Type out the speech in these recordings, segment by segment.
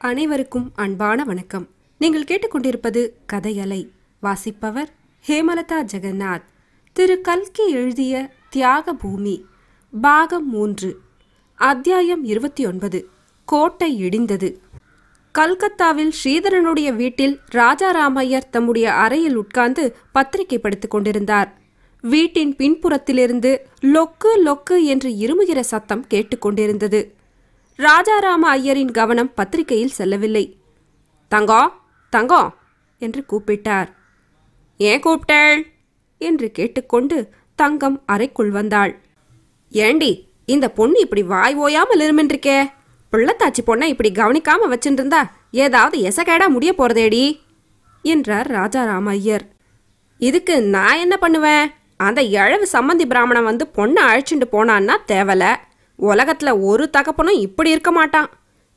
அனைவருக்கும் அன்பான வணக்கம். நீங்கள் கேட்டுக்கொண்டிருப்பது கதையலை. வாசிப்பவர் ஹேமலதா ஜெகநாத். திரு. கல்கி எழுதிய தியாக பூமி பாகம் மூன்று அத்தியாயம் இருபத்தி ஒன்பது கோட்டை இடிந்தது. கல்கத்தாவில் ஸ்ரீதரனுடைய வீட்டில் ராஜாராமையர் தம்முடைய அறையில் உட்கார்ந்து பத்திரிகை படித்துக் கொண்டிருந்தார். வீட்டின் பின்புறத்திலிருந்து லொக்கு லொக்கு என்று இருமுகிற சத்தம் கேட்டுக்கொண்டிருந்தது ராஜாராம ஐயரின் கவனம் பத்திரிகையில் செல்லவில்லை. தங்கம் தங்கம் என்று கூப்பிட்டார். ஏன் கூப்பிட்டாள்? என்று கேட்டுக்கொண்டு தங்கம் அறைக்குள் வந்தாள். ஏண்டி இந்த பொண்ணு இப்படி வாய் ஓயாமல் இருமின்றிருக்கே? பிள்ளைத்தாச்சி பொண்ணை இப்படி கவனிக்காம வச்சுருந்தா ஏதாவது எசகேடா முடிய போறதேடி? என்றார் ராஜாராம ஐயர். இதுக்கு நான் என்ன பண்ணுவேன்? அந்த இழவு சம்மந்தி பிராமணன் வந்து பொண்ணை அழைச்சிட்டு போனான்னா தேவலை. உலகத்துல ஒரு தகப்பனும் இப்படி இருக்க மாட்டான்.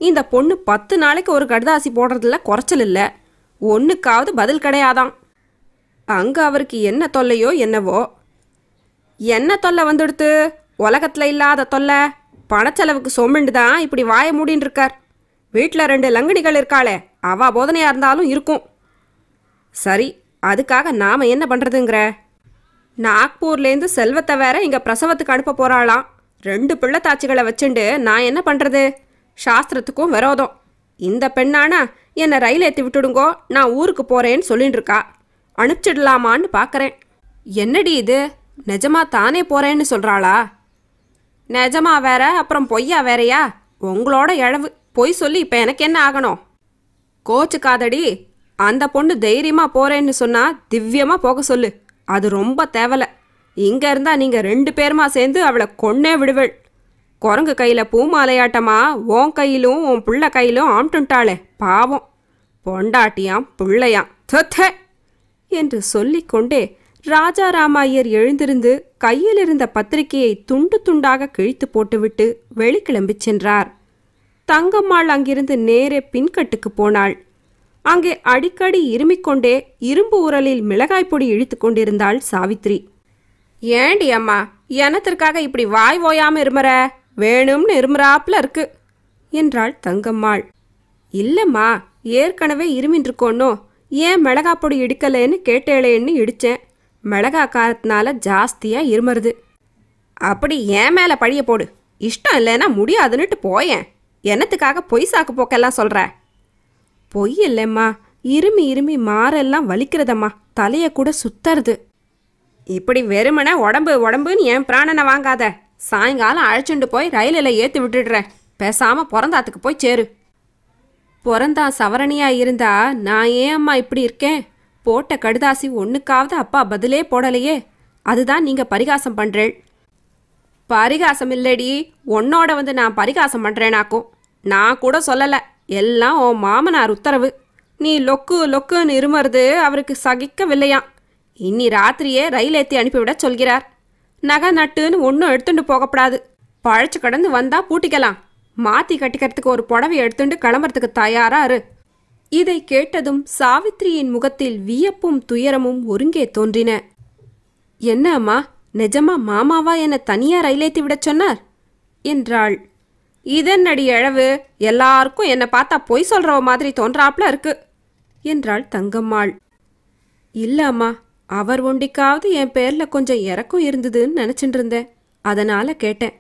இந்த பொண்ணு பத்து நாளைக்கு ஒரு கடுதாசி போடுறதுல குறைச்சல் இல்லை. ஒன்றுக்காவது பதில் கிடையாதான். அங்கே அவருக்கு என்ன தொல்லையோ என்னவோ? என்ன தொல்லை வந்துடுத்து? உலகத்தில் இல்லாத தொல்லை. பணச்செலவுக்கு சொம்மிண்டு தான் இப்படி வாய மூடின்னு இருக்கார். வீட்டில் ரெண்டு லங்கடிகள் இருக்காளே அவா போதனையாக இருந்தாலும் இருக்கும். சரி அதுக்காக நாம் என்ன பண்ணுறதுங்கிற நாக்பூர்லேருந்து செல்வத்தை வேற இங்கே பிரசவத்துக்கு அனுப்ப போகிறாளாம் ரெண்டு பிள்ளைத்தாச்சிகளை வச்சுண்டு நான் என்ன பண்ணுறது சாஸ்திரத்துக்கும் விரோதம். இந்த பெண்ணானா என்னை ரயில் ஏற்றி விட்டுடுங்கோ நான் ஊருக்கு போகிறேன்னு சொல்லிட்டு இருக்கா அனுப்பிச்சிடலாமான்னு பார்க்குறேன் என்னடி இது? நிஜமா தானே போகிறேன்னு சொல்கிறாளா நிஜமா வேற அப்புறம் பொய்யா வேறயா? உங்களோட இழவு. பொய் சொல்லி இப்போ எனக்கு என்ன ஆகணும்? கோச்சுக்காதடி. அந்த பொண்ணு தைரியமாக போகிறேன்னு சொன்னால் திவ்யமாக போக சொல்லு. அது ரொம்ப தேவலை. இங்க இருந்தா நீங்க ரெண்டு பேருமா சேர்ந்து அவளை கொன்னே விடுவள். குரங்கு கையில பூமாலையாட்டமா ஓன் கையிலும் உன் புள்ள கையிலும் ஆம்ட்டுன்ட்டாளே பாவம். பொண்டாட்டியாம் பிள்ளையாம் தொத்த! என்று சொல்லிக்கொண்டே ராஜாராமாயர் எழுந்திருந்து கையில் இருந்த பத்திரிகையை துண்டு துண்டாக கிழித்து போட்டுவிட்டு வெளிக்கிளம்பிச் சென்றார். தங்கம்மாள் அங்கிருந்து நேரே பின்கட்டுக்கு போனாள். அங்கே அடிக்கடி இருமிக்கொண்டே இரும்பு உரலில் மிளகாய் பொடி இழுத்து கொண்டிருந்தாள் சாவித்ரி. ஏண்டி அம்மா எனத்திற்காக இப்படி வாய் ஓயாம இருமற? வேணும்னு இருமுறாப்புல இருக்கு என்றாள் தங்கம்மாள். இல்லம்மா ஏற்கனவே இருமின்றிருக்கோன்னோ ஏன் மிளகா பொடி இடிக்கலேன்னு கேட்டேளேன்னு இடித்தேன் மிளகா காரத்தினால ஜாஸ்தியாக இருமருது அப்படி ஏன் மேலே பழிய போடு இஷ்டம் இல்லைன்னா முடியாதுன்னுட்டு போயேன். என்னத்துக்காக பொய் சாக்கு போக்கெல்லாம் சொல்கிற பொய் இல்லைம்மா இருமி இருமி மாறெல்லாம் வலிக்கிறதம்மா தலையை கூட சுத்தறது இப்படி வெறுமனே உடம்பு உடம்புன்னு என் பிராணனை வாங்காத. சாயங்காலம் அழைச்சிட்டு போய் ரயிலில் ஏற்றி விட்டுடுறேன் பேசாம பிறந்தாத்துக்கு போய் சேரு. பிறந்தா சவரணியா இருந்தா நான் ஏன் அம்மா இப்படி இருக்கேன்? போட்ட கடுதாசி ஒன்றுக்காவது அப்பா பதிலே போடலையே. அதுதான் நீங்க பரிகாசம் பண்ணுறேள் பரிகாசம் இல்லடி. உன்னோட வந்து நான் பரிகாசம் பண்ணுறேனாக்கும் நான் கூட சொல்லலை. எல்லாம் உன் மாமனார் உத்தரவு. நீ லொக்கு லொக்குன்னு இருமறது அவருக்கு சகிக்கவில்லையாம். இன்னி ராத்திரியே ரயில் ஏற்றி அனுப்பிவிட சொல்கிறார். நகை நட்டுன்னு ஒன்றும் எடுத்துட்டு போகப்படாது. பழச்சு கடந்து வந்தா பூட்டிக்கலாம். மாத்தி கட்டிக்கிறதுக்கு ஒரு புடவை எடுத்துட்டு கிளம்புறதுக்கு தயாரா இரு. இதை கேட்டதும் சாவித்திரியின் முகத்தில் வியப்பும் துயரமும் ஒருங்கே தோன்றின. என்ன அம்மா நிஜமா மாமாவா என்னை தனியா ரயிலேத்தி விடச் சொன்னார்? என்றாள். இதனடி இழவு எல்லாருக்கும் என்னை பார்த்தா பொய் சொல்றவ மாதிரி தோன்றாப்ல இருக்கு என்றாள் தங்கம்மாள். இல்ல அம்மா அவர் ஒண்டிக்காவது என் பேர்ல கொஞ்சம் இறக்கம் இருந்ததுன்னு நினைச்சிட்டு இருந்தேன் அதனால கேட்டேன்.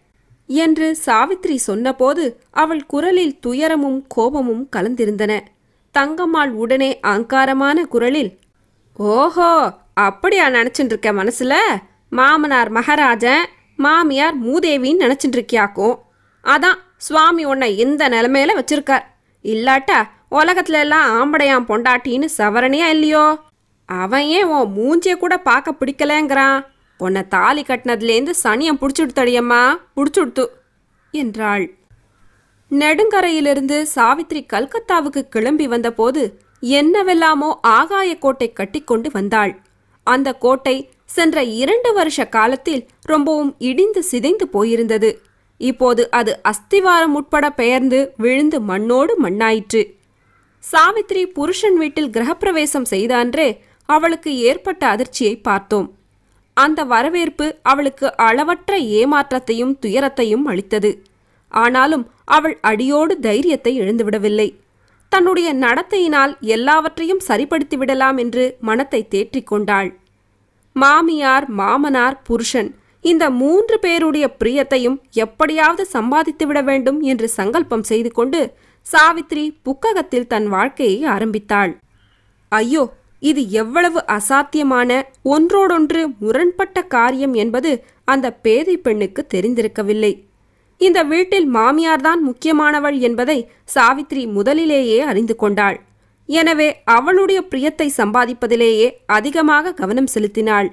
என்று சாவித்ரி சொன்னபோது அவள் குரலில் துயரமும் கோபமும் கலந்திருந்தன. தங்கம்மாள் உடனே அங்காரமான குரலில் ஓஹோ அப்படியா நினச்சிட்டு இருக்க மனசுல? மாமனார் மகாராஜன் மாமியார் மூதேவின்னு நினச்சிட்டு இருக்கியாக்கும் அதான் சுவாமி உன்னை இந்த நிலைமையில வச்சிருக்கார். இல்லாட்டா உலகத்துல எல்லாம் ஆம்படையாம் பொண்டாட்டின்னு சவரணியா இல்லையோ? அவன் ஏன் உன் மூஞ்சிய கூட பார்க்க பிடிக்கலங்கிறான்? உன்னை தாலி கட்டினதுலேருந்து சனியம் பிடிச்சுடுத்தடியம்மா. பிடிச்சுடுத்து என்றாள். நெடுங்கரையிலிருந்து சாவித்ரி கல்கத்தாவுக்கு கிளம்பி வந்தபோது என்னவெல்லாமோ ஆகாய கோட்டை கட்டிக்கொண்டு வந்தாள். அந்த கோட்டை சென்ற இரண்டு வருஷ காலத்தில் ரொம்பவும் இடிந்து சிதைந்து போயிருந்தது. இப்போது அது அஸ்திவாரம் உட்பட பெயர்ந்து விழுந்து மண்ணோடு மண்ணாயிற்று. சாவித்ரி புருஷன் வீட்டில் கிரகப்பிரவேசம் செய்தான்றே அவளுக்கு ஏற்பட்ட அதிர்ச்சியை பார்த்தோம். அந்த வரவேற்பு அவளுக்கு அளவற்ற ஏமாற்றத்தையும் துயரத்தையும் அளித்தது. ஆனாலும் அவள் அடியோடு தைரியத்தை எழுந்துவிடவில்லை. தன்னுடைய நடத்தையினால் எல்லாவற்றையும் சரிப்படுத்தி விடலாம் என்று மனத்தை தேற்றிக் கொண்டாள். மாமியார் மாமனார் புருஷன் இந்த மூன்று பேருடைய பிரியத்தையும் எப்படியாவது சம்பாதித்து விட வேண்டும் என்று சங்கல்பம் செய்து கொண்டு சாவித்ரி புக்ககத்தில் தன் வாழ்க்கையை ஆரம்பித்தாள். ஐயோ இது எவ்வளவு அசாத்தியமான ஒன்றோடொன்று முரண்பட்ட காரியம் என்பது அந்த பேதை பெண்ணுக்கு தெரிந்திருக்கவில்லை. இந்த வீட்டில் மாமியார்தான் முக்கியமானவள் என்பதை சாவித்ரி முதலிலேயே அறிந்து கொண்டாள். எனவே அவளுடைய பிரியத்தை சம்பாதிப்பதிலேயே அதிகமாக கவனம் செலுத்தினாள்.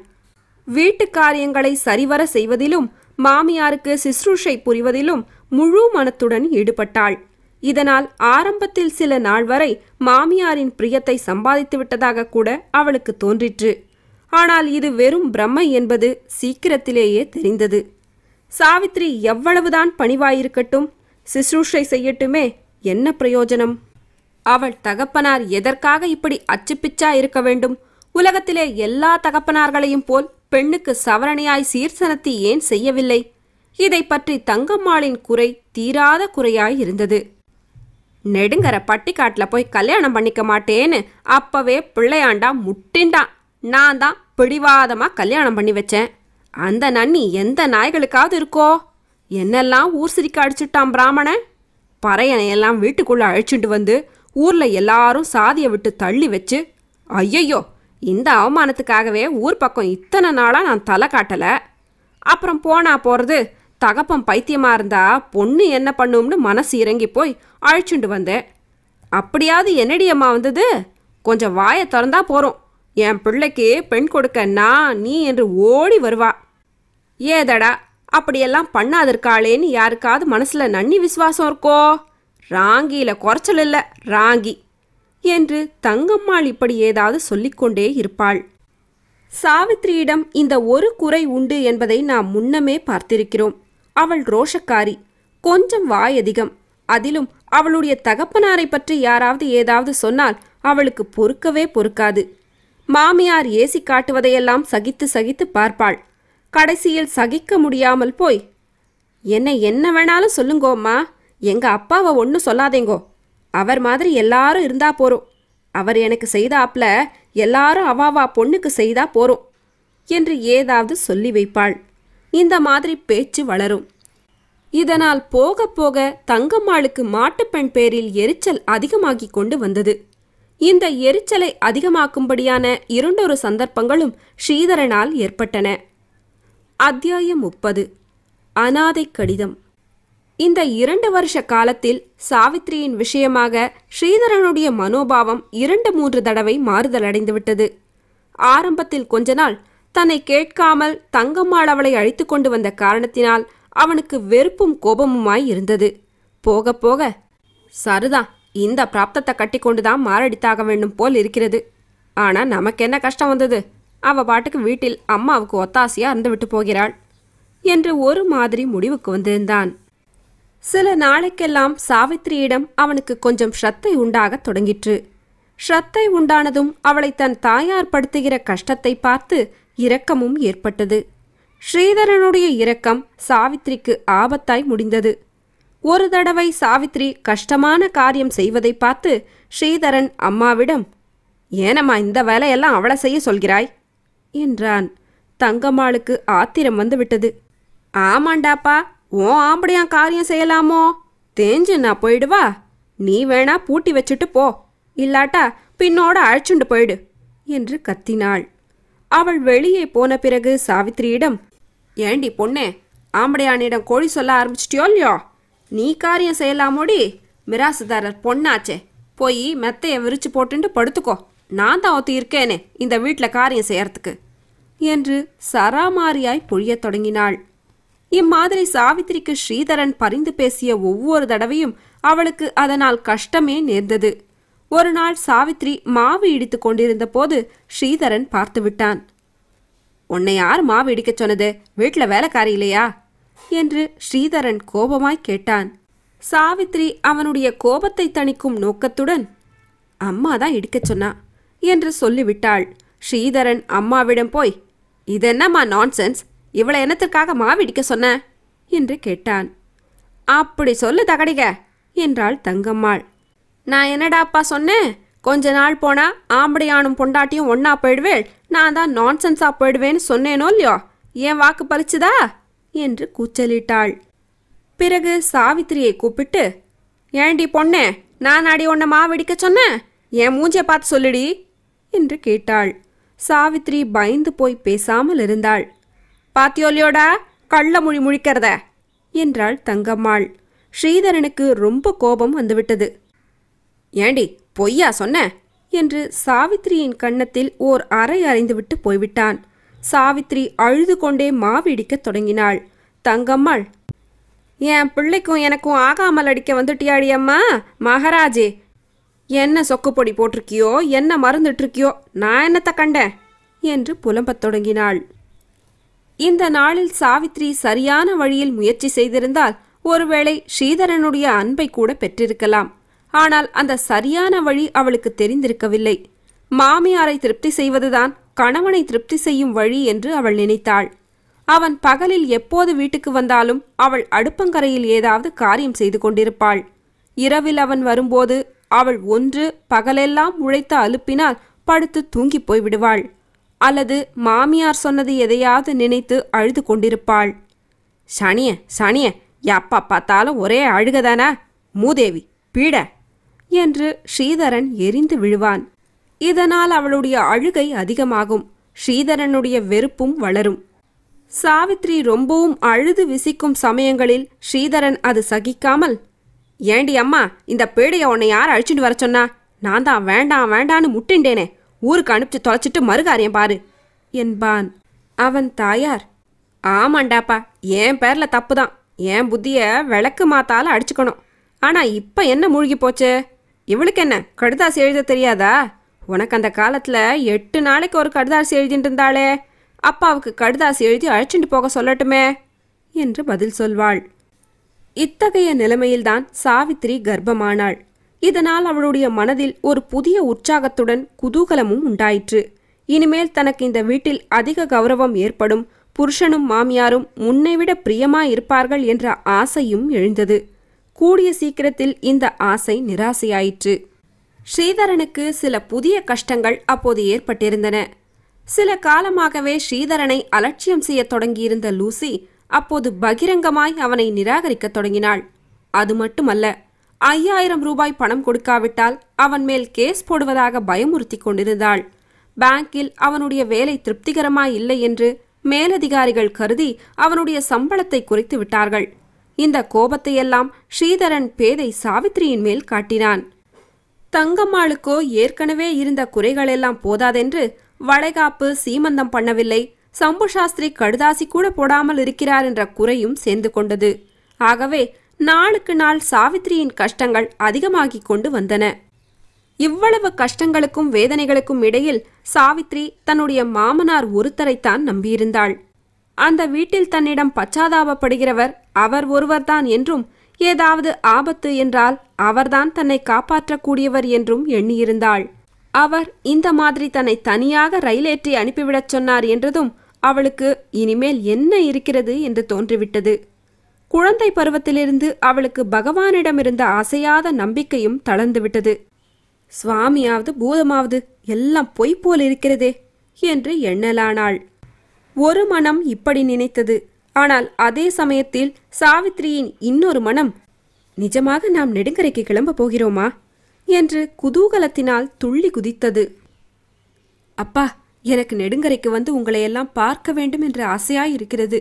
வீட்டு காரியங்களை சரிவர செய்வதிலும் மாமியாருக்கு சிஸ்ரூஷை புரிவதிலும் முழு மனத்துடன் ஈடுபட்டாள். இதனால் ஆரம்பத்தில் சில நாள் வரை மாமியாரின் பிரியத்தை சம்பாதித்து விட்டதாக கூட அவளுக்கு தோன்றிற்று. ஆனால் இது வெறும் பிரம்மை என்பது சீக்கிரத்திலேயே தெரிந்தது. சாவித்ரி எவ்வளவுதான் பணிவாயிருக்கட்டும் சிஸ்ரூஷை செய்யட்டுமே என்ன பிரயோஜனம்? அவள் தகப்பனார் எதற்காக இப்படி அச்சுப்பிச்சா இருக்க வேண்டும்? உலகத்திலே எல்லா தகப்பனார்களையும் போல் பெண்ணுக்கு சவரணியாய் சீர்சனத்தி ஏன் செய்யவில்லை? இதை பற்றி தங்கம்மாளின் குறை தீராத குறையாய் இருந்தது. நெடுங்கர பட்டிக்காட்டில் போய் கல்யாணம் பண்ணிக்க மாட்டேன்னு அப்பவே பிள்ளையாண்டா முட்டின்டான் நான் தான் பிடிவாதமா கல்யாணம் பண்ணி வச்சேன். அந்த நன்னி எந்த நாய்களுக்காவது இருக்கோ? என்னெல்லாம் ஊர் சிரிக்க அடிச்சுட்டான் பிராமணன்? பறையனை எல்லாம் வீட்டுக்குள்ள அழைச்சிட்டு வந்து ஊரில் எல்லாரும் சாதியை விட்டு தள்ளி வச்சு ஐயையோ இந்த அவமானத்துக்காகவே ஊர் பக்கம் இத்தனை நாளாக நான் தலை காட்டலை. அப்புறம் போனா போகிறது தகப்பம் பைத்தியமா இருந்தா பொண்ணு என்ன பண்ணும்னு மனசு இறங்கி போய் அழைச்சுண்டு வந்தேன் அப்படியாவது என்னடி அம்மா வந்தது? கொஞ்சம் வாயை திறந்தா போகிறோம் என் பிள்ளைக்கு பெண் கொடுக்க நான் நீ என்று ஓடி வருவா. ஏதடா அப்படியெல்லாம் பண்ணாதிருக்காளேன்னு யாருக்காவது மனசில் நன்னி விசுவாசம் இருக்கோ? ராங்கியில் குறைச்சல் இல்லை ராங்கி என்று தங்கம்மாள் இப்படி ஏதாவது சொல்லிக்கொண்டே இருப்பாள். சாவித்ரியிடம் இந்த ஒரு குறை உண்டு என்பதை நாம் முன்னமே பார்த்திருக்கிறோம். அவள் ரோஷக்காரி. கொஞ்சம் வாய் அதிகம். அதிலும் அவளுடைய தகப்பனாரை பற்றி யாராவது ஏதாவது சொன்னால் அவளுக்கு பொறுக்கவே பொறுக்காது. மாமியார் ஏசி காட்டுவதையெல்லாம் சகித்து சகித்து பார்ப்பாள். கடைசியில் சகிக்க முடியாமல் போய் என்னை என்ன வேணாலும் சொல்லுங்கோம்மா எங்க அப்பாவை ஒன்றும் சொல்லாதேங்கோ. அவர் மாதிரி எல்லாரும் இருந்தா போறோம். அவர் எனக்கு செய்தாப்ல எல்லாரும் அவாவா பொண்ணுக்கு செய்தா போறோம். என்று ஏதாவது சொல்லி வைப்பாள். இந்த மாதிரி பேச்சு வளரும். இதனால் போக போக தங்கம்மாளுக்கு மாட்டுப்பெண் பேரில் எரிச்சல் அதிகமாகிக் கொண்டு வந்தது. இந்த எரிச்சலை அதிகமாக்கும்படியான இரண்டொரு சந்தர்ப்பங்களும் ஸ்ரீதரனால் ஏற்பட்டன. அத்தியாயம் முப்பது. அனாதை கடிதம். இந்த இரண்டு வருஷ காலத்தில் சாவித்ரியின் விஷயமாக ஸ்ரீதரனுடைய மனோபாவம் இரண்டு மூன்று தடவை மாறுதலடைந்துவிட்டது. ஆரம்பத்தில் கொஞ்ச நாள் தன்னை கேட்காமல் தங்கம்மாள் அவளை அழைத்து கொண்டு வந்த காரணத்தினால் அவனுக்கு வெறுப்பும் கோபமுமாய் இருந்தது. போக போக சரிதான் இந்த பிராப்தத்தை கட்டி கொண்டுதான் மாரடித்தாக வேண்டும் போல் இருக்கிறது. ஆனா நமக்கு என்ன கஷ்டம் வந்தது? அவ பாட்டுக்கு வீட்டில் அம்மாவுக்கு ஒத்தாசையா இருந்துவிட்டு போகிறாள் என்று ஒரு மாதிரி முடிவுக்கு வந்திருந்தான். சில நாளைக்கெல்லாம் சாவித்திரியிடம் அவனுக்கு கொஞ்சம் ஸ்ரத்தை உண்டாகத் தொடங்கிற்று. ஸ்ரத்தை உண்டானதும் அவளை தன் தாயார் படுத்துகிற கஷ்டத்தை பார்த்து இரக்கமும் ஏற்பட்டது. ஸ்ரீதரனுடைய இரக்கம் சாவித்ரிக்கு ஆபத்தாய் முடிந்தது. ஒரு தடவை சாவித்ரி கஷ்டமான காரியம் செய்வதை பார்த்து ஸ்ரீதரன் அம்மாவிடம் ஏனம்மா இந்த வேலையெல்லாம் அவளை செய்ய சொல்கிறாய்? என்றான். தங்கம்மாளுக்கு ஆத்திரம் வந்துவிட்டது. ஆமாண்டாப்பா உன் ஆம்படியான் காரியம் செய்யலாமோ? தேஞ்சு நான் போயிடுவா? நீ வேணா பூட்டி வச்சுட்டு போ. இல்லாட்டா பின்னோட அழைச்சுண்டு போயிடு என்று கத்தினாள். அவள் வெளியே போன பிறகு சாவித்திரியிடம் ஏண்டி பொண்ணே ஆம்படையானிடம் கோழி சொல்ல ஆரம்பிச்சிட்டியோ இல்லையோ? நீ காரியம் செய்யலாமோடி? மிராசுதாரர் பொண்ணாச்சே. போய் மெத்தையை விரிச்சு போட்டுண்டு படுத்துக்கோ. நான் தான் ஒத்து இருக்கேனே இந்த வீட்டில் காரியம் செய்யறதுக்கு. என்று சராமாரியாய் பொழியத் தொடங்கினாள். இம்மாதிரி சாவித்திரிக்கு ஸ்ரீதரன் பரிந்து பேசிய ஒவ்வொரு தடவையும் அவளுக்கு அதனால் கஷ்டமே நேர்ந்தது. ஒரு நாள் சாவித்ரி மாவு இடித்துக் கொண்டிருந்த போது ஸ்ரீதரன் பார்த்து விட்டான். உன்னை யார் மாவு இடிக்கச் சொன்னது? வீட்டில் வேலைக்காரி இல்லையா? என்று ஸ்ரீதரன் கோபமாய் கேட்டான். சாவித்ரி அவனுடைய கோபத்தை தணிக்கும் நோக்கத்துடன் அம்மா தான் இடிக்கச் சொன்னா என்று சொல்லிவிட்டாள். ஸ்ரீதரன் அம்மாவிடம் போய் இதென்னம்மா நான்சென்ஸ் இவளை என்னத்திற்காக மாவிடிக்க சொன்ன? என்று கேட்டான். அப்படி சொல்லு தகடிக என்றாள் தங்கம்மாள். நான் என்னடாப்பா சொன்னேன் கொஞ்ச நாள் போனால் ஆம்படையானும் பொண்டாட்டியும் ஒன்றா போயிடுவேள். நான் தான் நான்சென்ஸாக போயிடுவேன்னு சொன்னேனோ இல்லையோ? என் வாக்கு பறிச்சுதா என்று கூச்சலிட்டாள். பிறகு சாவித்திரியை கூப்பிட்டு ஏண்டி பொண்ணே நான் அடி உன்னை மாவெடிக்க சொன்னேன். என் மூஞ்சியை பார்த்து சொல்லுடி. என்று கேட்டாள். சாவித்ரி பயந்து போய் பேசாமல் இருந்தாள். பாத்தியோலியோடா கள்ள மொழி முழிக்கிறத? என்றாள் தங்கம்மாள். ஸ்ரீதரனுக்கு ரொம்ப கோபம் வந்துவிட்டது. ஏண்டி பொய்யா சொன்ன? என்று சாவித்திரியின் கன்னத்தில் ஓர் அறை அறைந்துவிட்டு போய்விட்டான். சாவித்ரி அழுது கொண்டே மாவிடிக்கத் தொடங்கினாள். தங்கம்மாள் என் பிள்ளைக்கும் எனக்கும் ஆகாமல் அடிக்க வந்துட்டியாடி அம்மா? மகாராஜே என்ன சொக்குப்பொடி போட்டிருக்கியோ என்ன மருந்துட்டிருக்கியோ நான் என்னத்த கண்டேன்? என்று புலம்பத் தொடங்கினாள். இந்த நாளில் சாவித்ரி சரியான வழியில் முயற்சி செய்திருந்தால் ஒருவேளை ஸ்ரீதரனுடைய அன்பை கூட பெற்றிருக்கலாம். ஆனால் அந்த சரியான வழி அவளுக்கு தெரிந்திருக்கவில்லை. மாமியாரை திருப்தி செய்வதுதான் கணவனை திருப்தி செய்யும் வழி என்று அவள் நினைத்தாள். அவன் பகலில் எப்போது வீட்டுக்கு வந்தாலும் அவள் அடுப்பங்கரையில் ஏதாவது காரியம் செய்து கொண்டிருப்பாள். இரவில் அவன் வரும்போது அவள் ஒன்று பகலெல்லாம் உழைத்து அலுப்பினால் படுத்து தூங்கிப் போய் விடுவாள். அல்லது மாமியார் சொன்னது எதையாவது நினைத்து அழுது கொண்டிருப்பாள். சனிய சனிய எப்பா பார்த்தாலும் ஒரே அழுகதானா மூதேவி பீட என்று ஸ்ரீதரன் எரிந்து விழுவான். இதனால் அவளுடைய அழுகை அதிகமாகும். ஸ்ரீதரனுடைய வெறுப்பும் வளரும். சாவித்ரி ரொம்பவும் அழுது விசிக்கும் சமயங்களில் ஸ்ரீதரன் அது சகிக்காமல் ஏண்டி அம்மா இந்த பேடைய உன்னை யார் அழிச்சுட்டு வர சொன்னா? நான் தான் வேண்டாம் வேண்டான்னு முட்டிண்டேனே. ஊருக்கு அனுப்பிச்சு தொலைச்சிட்டு மறுகாரியம் பாரு என்பான். அவன் தாயார். ஆமாண்டாப்பா என் பேர்ல தப்பு தான் என் புத்திய விளக்கு மாத்தால அடிச்சுக்கணும். ஆனா இப்ப என்ன மூழ்கி போச்சு? இவளுக்கு என்ன கடுதாசி எழுத தெரியாதா? உனக்கு அந்த காலத்தில் எட்டு நாளைக்கு ஒரு கடுதாசி எழுதிட்டு இருந்தாளே அப்பாவுக்கு கடுதாசி எழுதி அழைச்சிட்டு போக சொல்லட்டுமே என்று பதில் சொல்வாள். இத்தகைய நிலைமையில்தான் சாவித்திரி கர்ப்பமானாள். இதனால் அவளுடைய மனதில் ஒரு புதிய உற்சாகத்துடன் குதூகலமும் உண்டாயிற்று. இனிமேல் தனக்கு இந்த வீட்டில் அதிக கௌரவம் ஏற்படும் புருஷனும் மாமியாரும் முன்னைவிட பிரியமாயிருப்பார்கள் என்ற ஆசையும் எழுந்தது. கூடிய சீக்கிரத்தில் இந்த ஆசை நிராசையாயிற்று. ஸ்ரீதரனுக்கு சில புதிய கஷ்டங்கள் அப்போது ஏற்பட்டிருந்தன. சில காலமாகவே ஸ்ரீதரனை அலட்சியம் செய்யத் தொடங்கியிருந்த லூசி அப்போது பகிரங்கமாய் அவனை நிராகரிக்கத் தொடங்கினாள். அது மட்டுமல்ல ஐயாயிரம் ரூபாய் பணம் கொடுக்காவிட்டால் அவன் மேல் கேஸ் போடுவதாக பயமுறுத்திக் கொண்டிருந்தாள். பேங்கில் அவனுடைய வேலை திருப்திகரமாய் இல்லை என்று மேலதிகாரிகள் கருதி அவனுடைய சம்பளத்தை குறைத்து விட்டார்கள். இந்த கோபத்தையெல்லாம் ஸ்ரீதரன் பேதை சாவித்திரியின் மேல் காட்டினான். தங்கம்மாளுக்கோ ஏற்கனவே இருந்த குறைகளெல்லாம் போதாதென்று வளைகாப்பு சீமந்தம் பண்ணவில்லை. சம்பு சாஸ்திரி கடுதாசி கூட போடாமல் இருக்கிறார் என்ற குறையும் சேர்ந்து கொண்டது. ஆகவே நாளுக்கு நாள் சாவித்திரியின் கஷ்டங்கள் அதிகமாகிக் கொண்டு வந்தன. இவ்வளவு கஷ்டங்களுக்கும் வேதனைகளுக்கும் இடையில் சாவித்ரி தன்னுடைய மாமனார் ஒருத்தரைத்தான் நம்பியிருந்தாள். அந்த வீட்டில் தன்னிடம் பச்சாதாபப்படுகிறவர் அவர் ஒருவர்தான் என்றும் ஏதாவது ஆபத்து என்றால் அவர்தான் தன்னை காப்பாற்றக்கூடியவர் என்றும் எண்ணியிருந்தாள். அவர் இந்த மாதிரி தன்னை தனியாக ரயிலேற்றி அனுப்பிவிடச் சொன்னார் என்றதும் அவளுக்கு இனிமேல் என்ன இருக்கிறது என்று தோன்றிவிட்டது. குழந்தை பருவத்திலிருந்து அவளுக்கு பகவானிடமிருந்த அசையாத நம்பிக்கையும் தளர்ந்துவிட்டது. சுவாமியாவது பூதமாவது எல்லாம் பொய் போல் இருக்கிறதே என்று எண்ணலானாள். ஒரு மனம் இப்படி நினைத்தது. ஆனால் அதே சமயத்தில் சாவித்திரியின் இன்னொரு மனம் நிஜமாக நாம் நெடுங்கரைக்கு கிளம்பப் போகிறோமா? என்று குதூகலத்தினால் துள்ளி குதித்தது. அப்பா எனக்கு நெடுங்கரைக்கு வந்து உங்களையெல்லாம் பார்க்க வேண்டும் என்ற ஆசையாயிருக்கிறது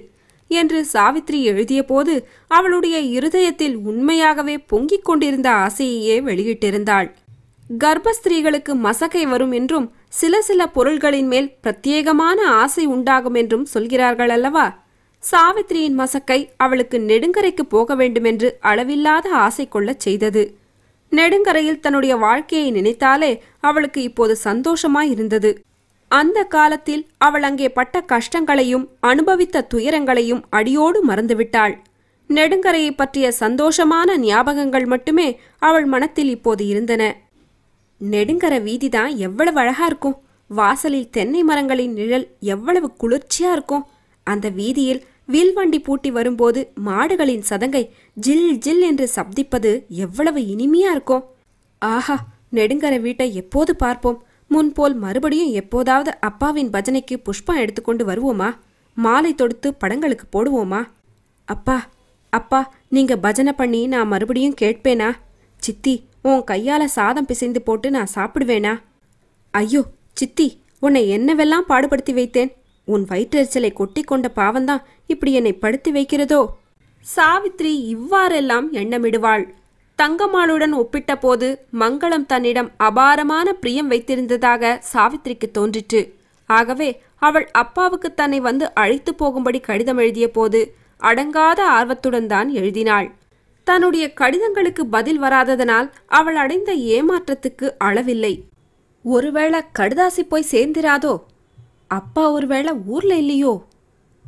என்று சாவித்ரி எழுதியபோது அவளுடைய இருதயத்தில் உண்மையாகவே பொங்கிக் கொண்டிருந்த ஆசையையே வெளியிட்டிருந்தாள். கர்ப்பஸ்திரீகளுக்கு மசக்கை வரும் என்றும் சில சில பொருள்களின் மேல் பிரத்யேகமான ஆசை உண்டாகும் என்றும் சொல்கிறார்கள் அல்லவா சாவித்திரியின் மசக்கை அவளுக்கு நெடுங்கரைக்கு போக வேண்டுமென்று அளவில்லாத ஆசை கொள்ளச் செய்தது. நெடுங்கரையில் தன்னுடைய வாழ்க்கையை நினைத்தாலே அவளுக்கு இப்போது சந்தோஷமாய் இருந்தது அந்த காலத்தில் அவள் அங்கே பட்ட கஷ்டங்களையும் அனுபவித்த துயரங்களையும் அடியோடு மறந்துவிட்டாள். நெடுங்கரையை பற்றிய சந்தோஷமான ஞாபகங்கள் மட்டுமே அவள் மனத்தில் இப்போது இருந்தன. நெடுங்கர வீதிதான் எவ்வளவு அழகா இருக்கும். வாசலில் தென்னை மரங்களின் நிழல் எவ்வளவு குளிர்ச்சியா இருக்கும். அந்த வீதியில் வில்வண்டி பூட்டி வரும்போது மாடுகளின் சதங்கை ஜில் ஜில் என்று சப்திப்பது எவ்வளவு இனிமையா இருக்கும். ஆஹா நெடுங்கரை வீட்டை எப்போது பார்ப்போம்? முன்போல் மறுபடியும் எப்போதாவது அப்பாவின் பஜனைக்கு புஷ்பம் எடுத்துக்கொண்டு வருவோமா? மாலை தொடுத்து படங்களுக்கு போடுவோமா? அப்பா அப்பா நீங்க பஜனை பண்ணி நான் மறுபடியும் கேட்பேனா? சித்தி உன் கையால சாதம் பிசைந்து போட்டு நான் சாப்பிடுவேனா? ஐயோ சித்தி உன்னை என்னவெல்லாம் பாடுபடுத்தி வைத்தேன்? உன் வயிற்றெரிச்சலை கொட்டி கொண்ட பாவம்தான் இப்படி என்னை படுத்தி வைக்கிறதோ? சாவித்ரி இவ்வாறெல்லாம் எண்ணமிடுவாள். தங்கம்மாளுடன் ஒப்பிட்ட போது மங்களம் தன்னிடம் அபாரமான பிரியம் வைத்திருந்ததாக சாவித்ரிக்கு தோன்றிற்று. ஆகவே அவள் அப்பாவுக்கு தன்னை வந்து அழைத்து போகும்படி கடிதம் எழுதிய போது அடங்காத ஆர்வத்துடன் தான் எழுதினாள். தன்னுடைய கடிதங்களுக்கு பதில் வராததனால் அவள் அடைந்த ஏமாற்றத்துக்கு அளவில்லை. ஒருவேளை கடுதாசி போய் சேர்ந்திராதோ? அப்பா ஒருவேளை ஊர்ல இல்லையோ?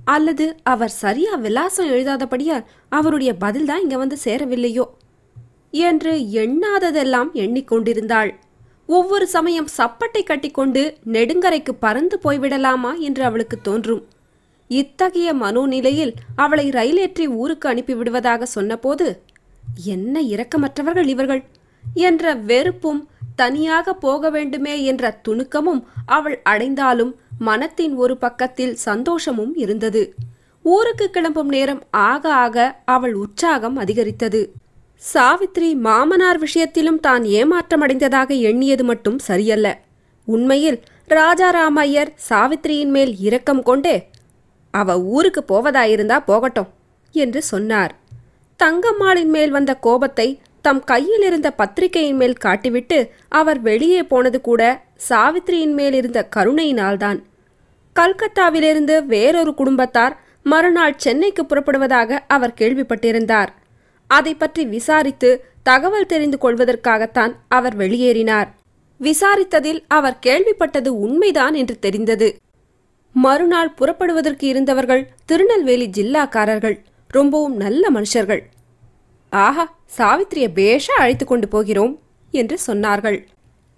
அல்லது அவர் சரியா விலாசம் எழுதாதபடியால் அவருடைய பதில் தான் இங்க வந்து சேரவில்லையோ? என்று எண்ணாததெல்லாம் எண்ணிக்கொண்டிருந்தாள். ஒவ்வொரு சமயம் சப்பட்டை கட்டிக்கொண்டு நெடுங்கரைக்கு பறந்து போய்விடலாமா என்று அவளுக்கு தோன்றும். இத்தகைய மனோநிலையில் அவளை ரயிலேற்றி ஊருக்கு அனுப்பிவிடுவதாக சொன்னபோது என்ன இரக்கமற்றவர்கள் இவர்கள்? என்ற வெறுப்பும் தனியாக போக வேண்டுமே என்ற துணுக்கமும் அவள் அடைந்தாலும் மனத்தின் ஒரு பக்கத்தில் சந்தோஷமும் இருந்தது. ஊருக்கு கிளம்பும் நேரம் ஆக ஆக அவள் உற்சாகம் அதிகரித்தது. சாவித்ரி மாமனார் விஷயத்திலும் தான் ஏமாற்றமடைந்ததாக எண்ணியது மட்டும் சரியல்ல. உண்மையில் ராஜாராமையர் சாவித்ரியின் மேல் இரக்கம் கொண்டே அவ ஊருக்கு போவதாயிருந்தா போகட்டும் என்று சொன்னார். தங்கம்மாளின் மேல் வந்த கோபத்தை தம் கையில் இருந்த பத்திரிகையின் மேல் காட்டிவிட்டு அவர் வெளியே போனது கூட சாவித்திரியின் மேல் இருந்த கருணையினால்தான். கல்கத்தாவிலிருந்து வேறொரு குடும்பத்தார் மறுநாள் சென்னைக்கு புறப்படுவதாக அவர் கேள்விப்பட்டிருந்தார். அதை பற்றி விசாரித்து தகவல் தெரிந்து கொள்வதற்காகத்தான் அவர் வெளியேறினார். விசாரித்ததில் அவர் கேள்விப்பட்டது உண்மைதான் என்று தெரிந்தது. மறுநாள் புறப்படுவதற்கு இருந்தவர்கள் திருநெல்வேலி ஜில்லாக்காரர்கள். ரொம்பவும் நல்ல மனுஷர்கள். ஆஹா சாவித்திரியை பேஷா அழைத்து கொண்டு போகிறோம் என்று சொன்னார்கள்.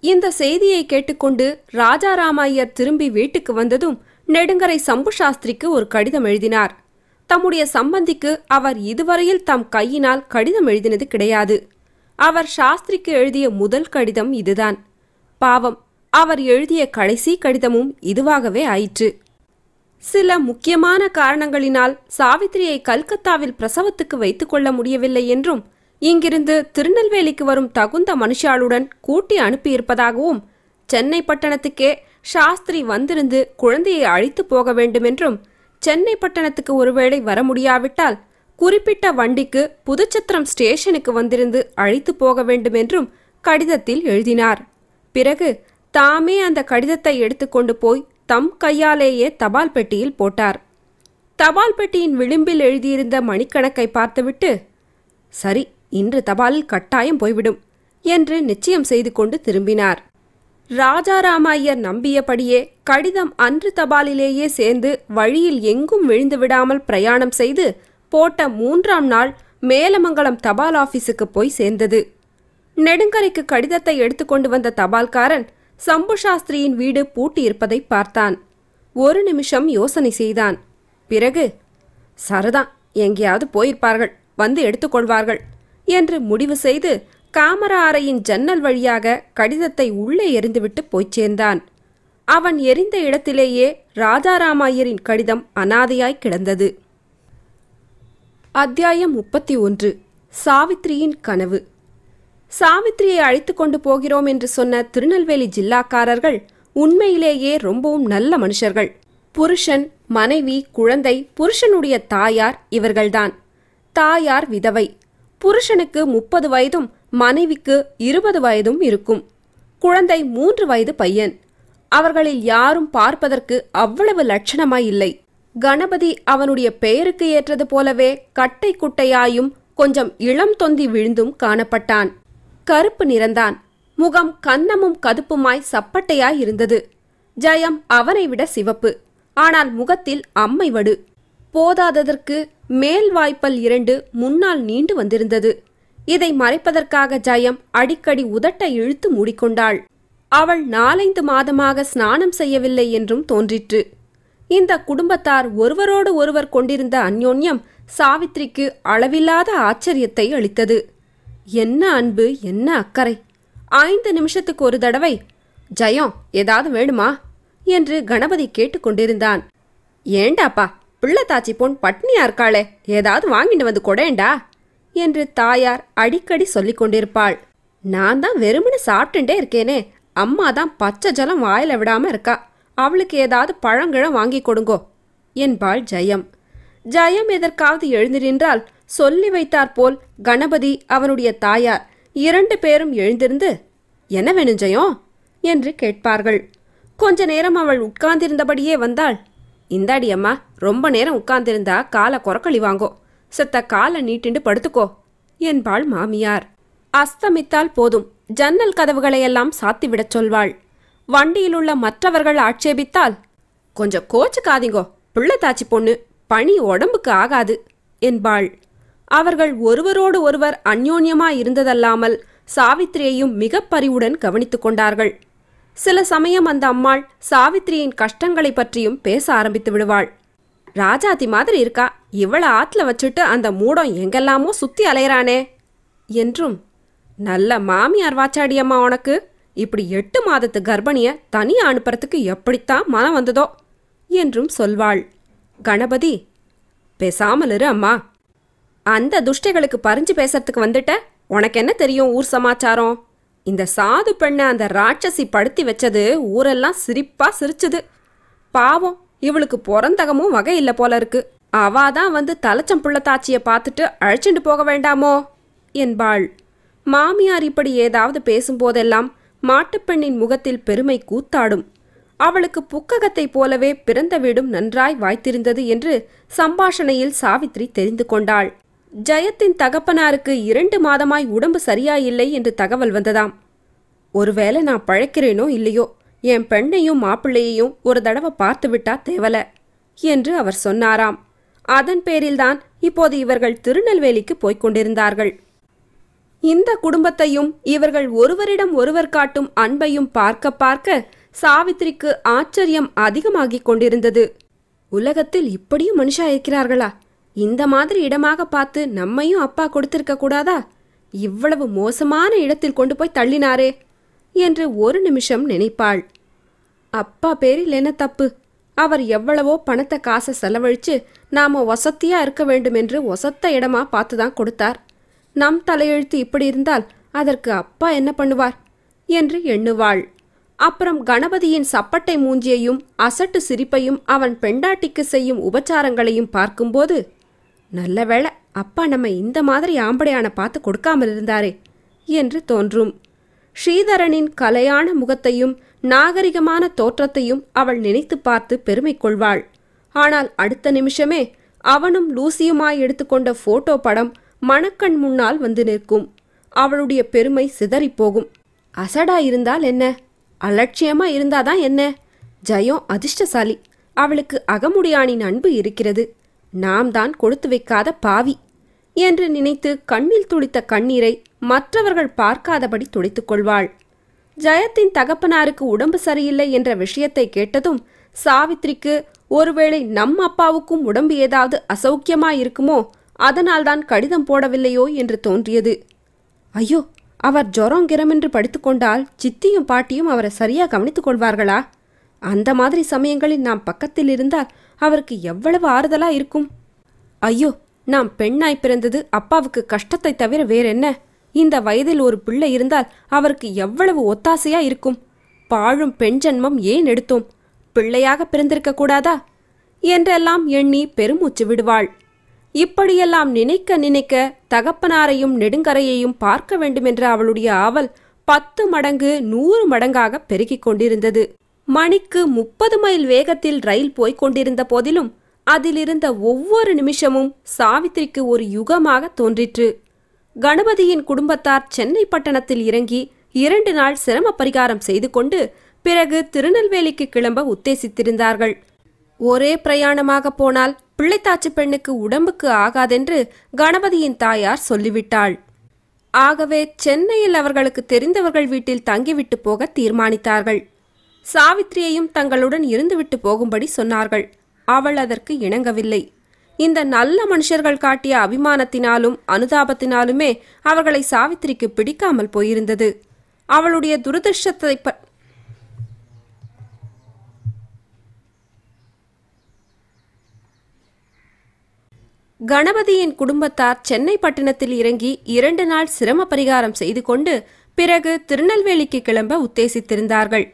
இந்த செய்தியை கேட்டுக்கொண்டு ராஜாராமையர் திரும்பி வீட்டுக்கு வந்ததும் நெடுங்கரை சம்பு சாஸ்திரிக்கு ஒரு கடிதம் எழுதினார். தம்முடைய சம்பந்திக்கு அவர் இதுவரையில் தம் கையினால் கடிதம் எழுதினது கிடையாது. அவர் சாஸ்திரிக்கு எழுதிய முதல் கடிதம் இதுதான். பாவம் அவர் எழுதிய கடைசி கடிதமும் இதுவாகவே ஆயிற்று. சில முக்கியமான காரணங்களினால் சாவித்திரியை கல்கத்தாவில் பிரசவத்துக்கு வைத்துக்கொள்ள முடியவில்லை என்றும் இங்கிருந்து திருநெல்வேலிக்கு வரும் தகுந்த மனுஷாளுடன் கூட்டி அனுப்பியிருப்பதாகவும் சென்னை பட்டணத்துக்கே சாஸ்திரி வந்திருந்து குழந்தையை அழைத்து போக வேண்டுமென்றும் சென்னை பட்டணத்துக்கு ஒருவேளை வர முடியாவிட்டால் குறிப்பிட்ட வண்டிக்கு புதுச்சத்திரம் ஸ்டேஷனுக்கு வந்திருந்து அழைத்து போக வேண்டுமென்றும் கடிதத்தில் எழுதினார். பிறகு தாமே அந்த கடிதத்தை எடுத்துக்கொண்டு போய் தம் கையாலேயே தபால் பெட்டியில் போட்டார். தபால் பெட்டியின் விளிம்பில் எழுதியிருந்த மணிக்கணக்கை பார்த்துவிட்டு சரி இன்று தபாலில் கட்டாயம் போய்விடும் என்று நிச்சயம் செய்து கொண்டு திரும்பினார். ராஜாராம ஐயர் நம்பியபடியே கடிதம் அன்று தபாலிலேயே சேர்ந்து வழியில் எங்கும் விழுந்து விடாமல் பிரயாணம் செய்து போட்ட மூன்றாம் நாள் மேலமங்கலம் தபால் ஆபீஸுக்கு போய் சேர்ந்தது. நெடுங்கரைக்கு கடிதத்தை எடுத்துக்கொண்டு வந்த தபால்காரன் சம்பு சாஸ்திரியின் வீடு பூட்டியிருப்பதை பார்த்தான். ஒரு நிமிஷம் யோசனை செய்தான். பிறகு சரதான் எங்கேயாவது போயிருப்பார்கள். வந்து எடுத்துக்கொள்வார்கள் என்று முடிவு செய்து காமரா அறையின் ஜன்னல் வழியாக கடிதத்தை உள்ளே எறிந்துவிட்டு போய்ச் சேர்ந்தான். அவன் எரிந்த இடத்திலேயே ராஜாராமாயரின் கடிதம் அனாதையாய் கிடந்தது. அத்தியாயம் முப்பத்தி ஒன்று. சாவித்ரியின் கனவு. சாவித்திரியை அழைத்து கொண்டு போகிறோம் என்று சொன்ன திருநெல்வேலி ஜில்லாக்காரர்கள் உண்மையிலேயே ரொம்பவும் நல்ல மனுஷர்கள். புருஷன் மனைவி குழந்தை புருஷனுடைய தாயார் இவர்கள்தான். தாயார் விதவை. புருஷனுக்கு முப்பது வயதும் மனைவிக்கு இருபது வயதும் இருக்கும். குழந்தை மூன்று வயது பையன். அவர்களில் யாரும் பார்ப்பதற்கு அவ்வளவு லட்சணமாய் இல்லை. கணபதி அவனுடைய பெயருக்கு ஏற்றது போலவே கட்டை குட்டையாயும் கொஞ்சம் இளம் தொந்தி விழுந்தும் காணப்பட்டான். கருப்பு நிறந்தான். முகம் கன்னமும் கதுப்புமாய் சப்பட்டையாய் இருந்தது. ஜெயம் அவனை விட சிவப்பு. ஆனால் முகத்தில் அம்மை வடு. போதாததற்கு மேல் வாய்ப்பல் இரண்டு முன்னால் நீண்டு வந்திருந்தது. இதை மறைப்பதற்காக ஜெயம் அடிக்கடி உதட்டை இழுத்து மூடிக்கொண்டாள். அவள் நாலைந்து மாதமாக ஸ்நானம் செய்யவில்லை என்றும் தோன்றிற்று. இந்த குடும்பத்தார் ஒருவரோடு ஒருவர் கொண்டிருந்த அந்யோன்யம் சாவித்திரிக்கு அளவில்லாத ஆச்சரியத்தை அளித்தது. என்ன அன்பு என்ன அக்கறை? ஐந்து நிமிஷத்துக்கு ஒரு தடவை ஜெயம் ஏதாவது வேணுமா? என்று கணபதி கேட்டுக்கொண்டிருந்தான் ஏண்டாப்பா பிள்ளைத்தாச்சி பொன் பட்னியா இருக்காளே ஏதாவது வாங்கிட்டு வந்து கொடேண்டா? என்று தாயார் அடிக்கடி சொல்லிக் கொண்டிருப்பாள். நான் தான் வெறுமனு சாப்பிட்டுட்டே இருக்கேனே அம்மா தான் பச்சை ஜலம் வாயில விடாம இருக்கா அவளுக்கு ஏதாவது பழங்கிழம் வாங்கி கொடுங்கோ என்பாள் ஜெயம். ஜெயம் எதற்காவது எழுந்து நின்றால் சொல்லி வைத்தாற்போல் கணபதி அவனுடைய தாயார் இரண்டு பேரும் எழுந்திருந்து என்ன வேணும் ஜெயம் என்று கேட்பார்கள். கொஞ்ச நேரம் அவள் உட்கார்ந்திருந்தபடியே வந்தாள். இந்தாடி அம்மா ரொம்ப நேரம் உட்கார்ந்திருந்தா காலை குறக்களி வாங்கோ. செத்த காலை நீட்டிண்டு படுத்துக்கோ என்பாள் மாமியார். அஸ்தமித்தால் போதும். ஜன்னல் கதவுகளையெல்லாம் சாத்திவிடச் சொல்வாள். வண்டியிலுள்ள மற்றவர்கள் ஆட்சேபித்தால் கொஞ்சம் கோச்சுக்காதீங்கோ. பிள்ளைத்தாச்சி பொண்ணு பணி உடம்புக்கு ஆகாது என்பாள். அவர்கள் ஒருவரோடு ஒருவர் அந்யோன்யமாய் இருந்ததல்லாமல் சாவித்திரியையும் மிக பரிவுடன் கவனித்துக் கொண்டார்கள். சில சமயம் அந்த அம்மாள் சாவித்திரியின் கஷ்டங்களைப் பற்றியும் பேச ஆரம்பித்து விடுவாள். ராஜாத்தி மாதிரி இருக்கா? இவள ஆத்துல வச்சுட்டு அந்த மூடம் எங்கெல்லாமோ சுத்தி அலையிறானே. என்றும் நல்ல மாமியார் வாச்சாடியம்மா உனக்கு. இப்படி எட்டு மாதத்து கர்ப்பிணிய தனியா அனுப்புறதுக்கு எப்படித்தான் மனம் வந்ததோ? என்றும் சொல்வாள். கணபதி பேசாமல் இரு அம்மா. அந்த துஷ்டைகளுக்கு பறிஞ்சு பேசுறதுக்கு வந்துட்ட? உனக்கு என்ன தெரியும் ஊர் சமாச்சாரம்? இந்த சாது பெண்ணை அந்த ராட்சசி படுத்தி வச்சது ஊரெல்லாம் சிரிப்பா சிரிச்சுது. பாவம் இவளுக்கு பொறந்தகமும் வகை இல்லை போல இருக்கு. அவாதான் வந்து தலைச்சம் புள்ளத்தாச்சியை பார்த்துட்டு அழைச்சிட்டு போக வேண்டாமோ? என்பாள். மாமியார் இப்படி ஏதாவது பேசும்போதெல்லாம் மாட்டுப்பெண்ணின் முகத்தில் பெருமை கூத்தாடும். அவளுக்கு புக்ககத்தைப் போலவே பிறந்த வீடும் நன்றாய் வாய்த்திருந்தது என்று சம்பாஷணையில் சாவித்ரி தெரிந்து கொண்டாள். ஜெயத்தின் தகப்பனாருக்கு இரண்டு மாதமாய் உடம்பு சரியாயில்லை என்று தகவல் வந்ததாம். ஒருவேளை நான் பழைக்கிறேனோ இல்லையோ என் பெண்ணையும் மாப்பிள்ளையையும் ஒரு தடவை பார்த்து விட்டா தேவல என்று அவர் சொன்னாராம். அதன் பேரில்தான் இப்போது இவர்கள் திருநெல்வேலிக்கு போய்க் கொண்டிருந்தார்கள். இந்த குடும்பத்தையும் இவர்கள் ஒருவரிடம் ஒருவர் காட்டும் அன்பையும் பார்க்க பார்க்க சாவித்திரிக்கு ஆச்சரியம் அதிகமாகிக் கொண்டிருந்தது. உலகத்தில் இப்படியும் மனுஷா இருக்கிறார்களா? இந்த மாதிரி இடமாக பார்த்து நம்மையும் அப்பா கொடுத்திருக்க கூடாதா? இவ்வளவு மோசமான இடத்தில் கொண்டு போய் தள்ளினாரே என்று ஒரு நிமிஷம் நினைப்பாள். அப்பா பேரில் என்ன தப்பு? அவர் எவ்வளவோ பணத்தை காசை செலவழித்து நாம வசத்தியா இருக்க வேண்டும் என்று ஒசத்த இடமா பார்த்து தான் கொடுத்தார். நம் தலையெழுத்து இப்படி இருந்தால் அதற்கு அப்பா என்ன பண்ணுவார்? என்று எண்ணுவாள். அப்புறம் கணபதியின் சப்பட்டை மூஞ்சியையும் அசட்டு சிரிப்பையும் அவன் பெண்டாட்டிக்கு செய்யும் உபச்சாரங்களையும் பார்க்கும்போது நல்ல வேளை அப்பா நம்ம இந்த மாதிரி ஆம்படையான பார்த்து கொடுக்காமல் இருந்தாரே என்று தோன்றும். ஸ்ரீதரனின் கலையான முகத்தையும் நாகரிகமான தோற்றத்தையும் அவள் நினைத்து பார்த்து பெருமை கொள்வாள். ஆனால் அடுத்த நிமிஷமே அவனும் லூசியுமாய் எடுத்துக்கொண்ட போட்டோ படம் மணக்கண் முன்னால் வந்து நிற்கும். அவளுடைய பெருமை சிதறிப் போகும் அசடா இருந்தால் என்ன? அலட்சியமா இருந்தாதான் என்ன? ஜெயம் அதிர்ஷ்டசாலி. அவளுக்கு அகமுடியானின் அன்பு இருக்கிறது. நாம் தான் கொடுத்து வைக்காத பாவி என்று நினைத்து கண்ணில் துளித்த கண்ணீரை மற்றவர்கள் பார்க்காதபடி துடைத்துக் கொள்வாள். ஜெயத்தின் தகப்பனாருக்கு உடம்பு சரியில்லை என்ற விஷயத்தை கேட்டதும் சாவித்ரிக்கு ஒருவேளை நம் அப்பாவுக்கும் உடம்பு ஏதாவது அசௌக்கியமா இருக்குமோ அதனால்தான் கடிதம் போடவில்லையோ? என்று தோன்றியது. ஐயோ அவர் ஜொரம் கிரமென்று படித்துக்கொண்டால் சித்தியும் பாட்டியும் அவரை சரியா கவனித்துக் கொள்வார்களா? அந்த மாதிரி சமயங்களில் நாம் பக்கத்தில் இருந்தால் அவருக்கு எவ்வளவு ஆறுதலா இருக்கும்? ஐயோ நாம் பெண்ணாய் பிறந்தது அப்பாவுக்கு கஷ்டத்தை தவிர வேறென்ன? இந்த வயதில் ஒரு பிள்ளை இருந்தால் அவருக்கு எவ்வளவு ஒத்தாசையா இருக்கும்? பாழும் பெண் ஜன்மம் ஏன் எடுத்தோம்? பிள்ளையாக பிறந்திருக்க கூடாதா? என்றெல்லாம் எண்ணி பெருமூச்சு விடுவாள். இப்படியெல்லாம் நினைக்க நினைக்க தகப்பனாரையும் நெடுங்கரையையும் பார்க்க வேண்டுமென்ற அவளுடைய ஆவல் பத்து மடங்கு நூறு மடங்காக பெருகிக் கொண்டிருந்தது. மணிக்கு முப்பது மைல் வேகத்தில் ரயில் போய்க் கொண்டிருந்த போதிலும் அதிலிருந்த ஒவ்வொரு நிமிஷமும் சாவித்திரிக்கு ஒரு யுகமாக தோன்றிற்று. கணபதியின் குடும்பத்தார் சென்னை பட்டணத்தில் இறங்கி இரண்டு நாள் சிரம பரிகாரம் செய்து கொண்டு பிறகு திருநெல்வேலிக்கு கிளம்ப உத்தேசித்திருந்தார்கள். ஒரே பிரயாணமாக போனால் பிள்ளைத்தாச்சி பெண்ணுக்கு உடம்புக்கு ஆகாதென்று கணபதியின் தாயார் சொல்லிவிட்டாள். ஆகவே சென்னையில் அவர்களுக்கு தெரிந்தவர்கள் வீட்டில் தங்கிவிட்டு போக தீர்மானித்தார்கள். சாவித்திரியையும் தங்களுடன் இருந்துவிட்டு போகும்படி சொன்னார்கள். அவள் அதற்கு இணங்கவில்லை. இந்த நல்ல மனுஷர்கள் காட்டிய அபிமானத்தினாலும் அனுதாபத்தினாலுமே அவர்களை சாவித்திரிக்கு பிடிக்காமல் போயிருந்தது. அவளுடைய துரதிருஷ்டத்தை ப கணபதியின் குடும்பத்தார் சென்னை பட்டணத்தில் இறங்கி இரண்டு நாள் சிரம பரிகாரம் செய்து கொண்டு பிறகு திருநெல்வேலிக்கு கிளம்ப உத்தேசித்திருந்தார்கள்.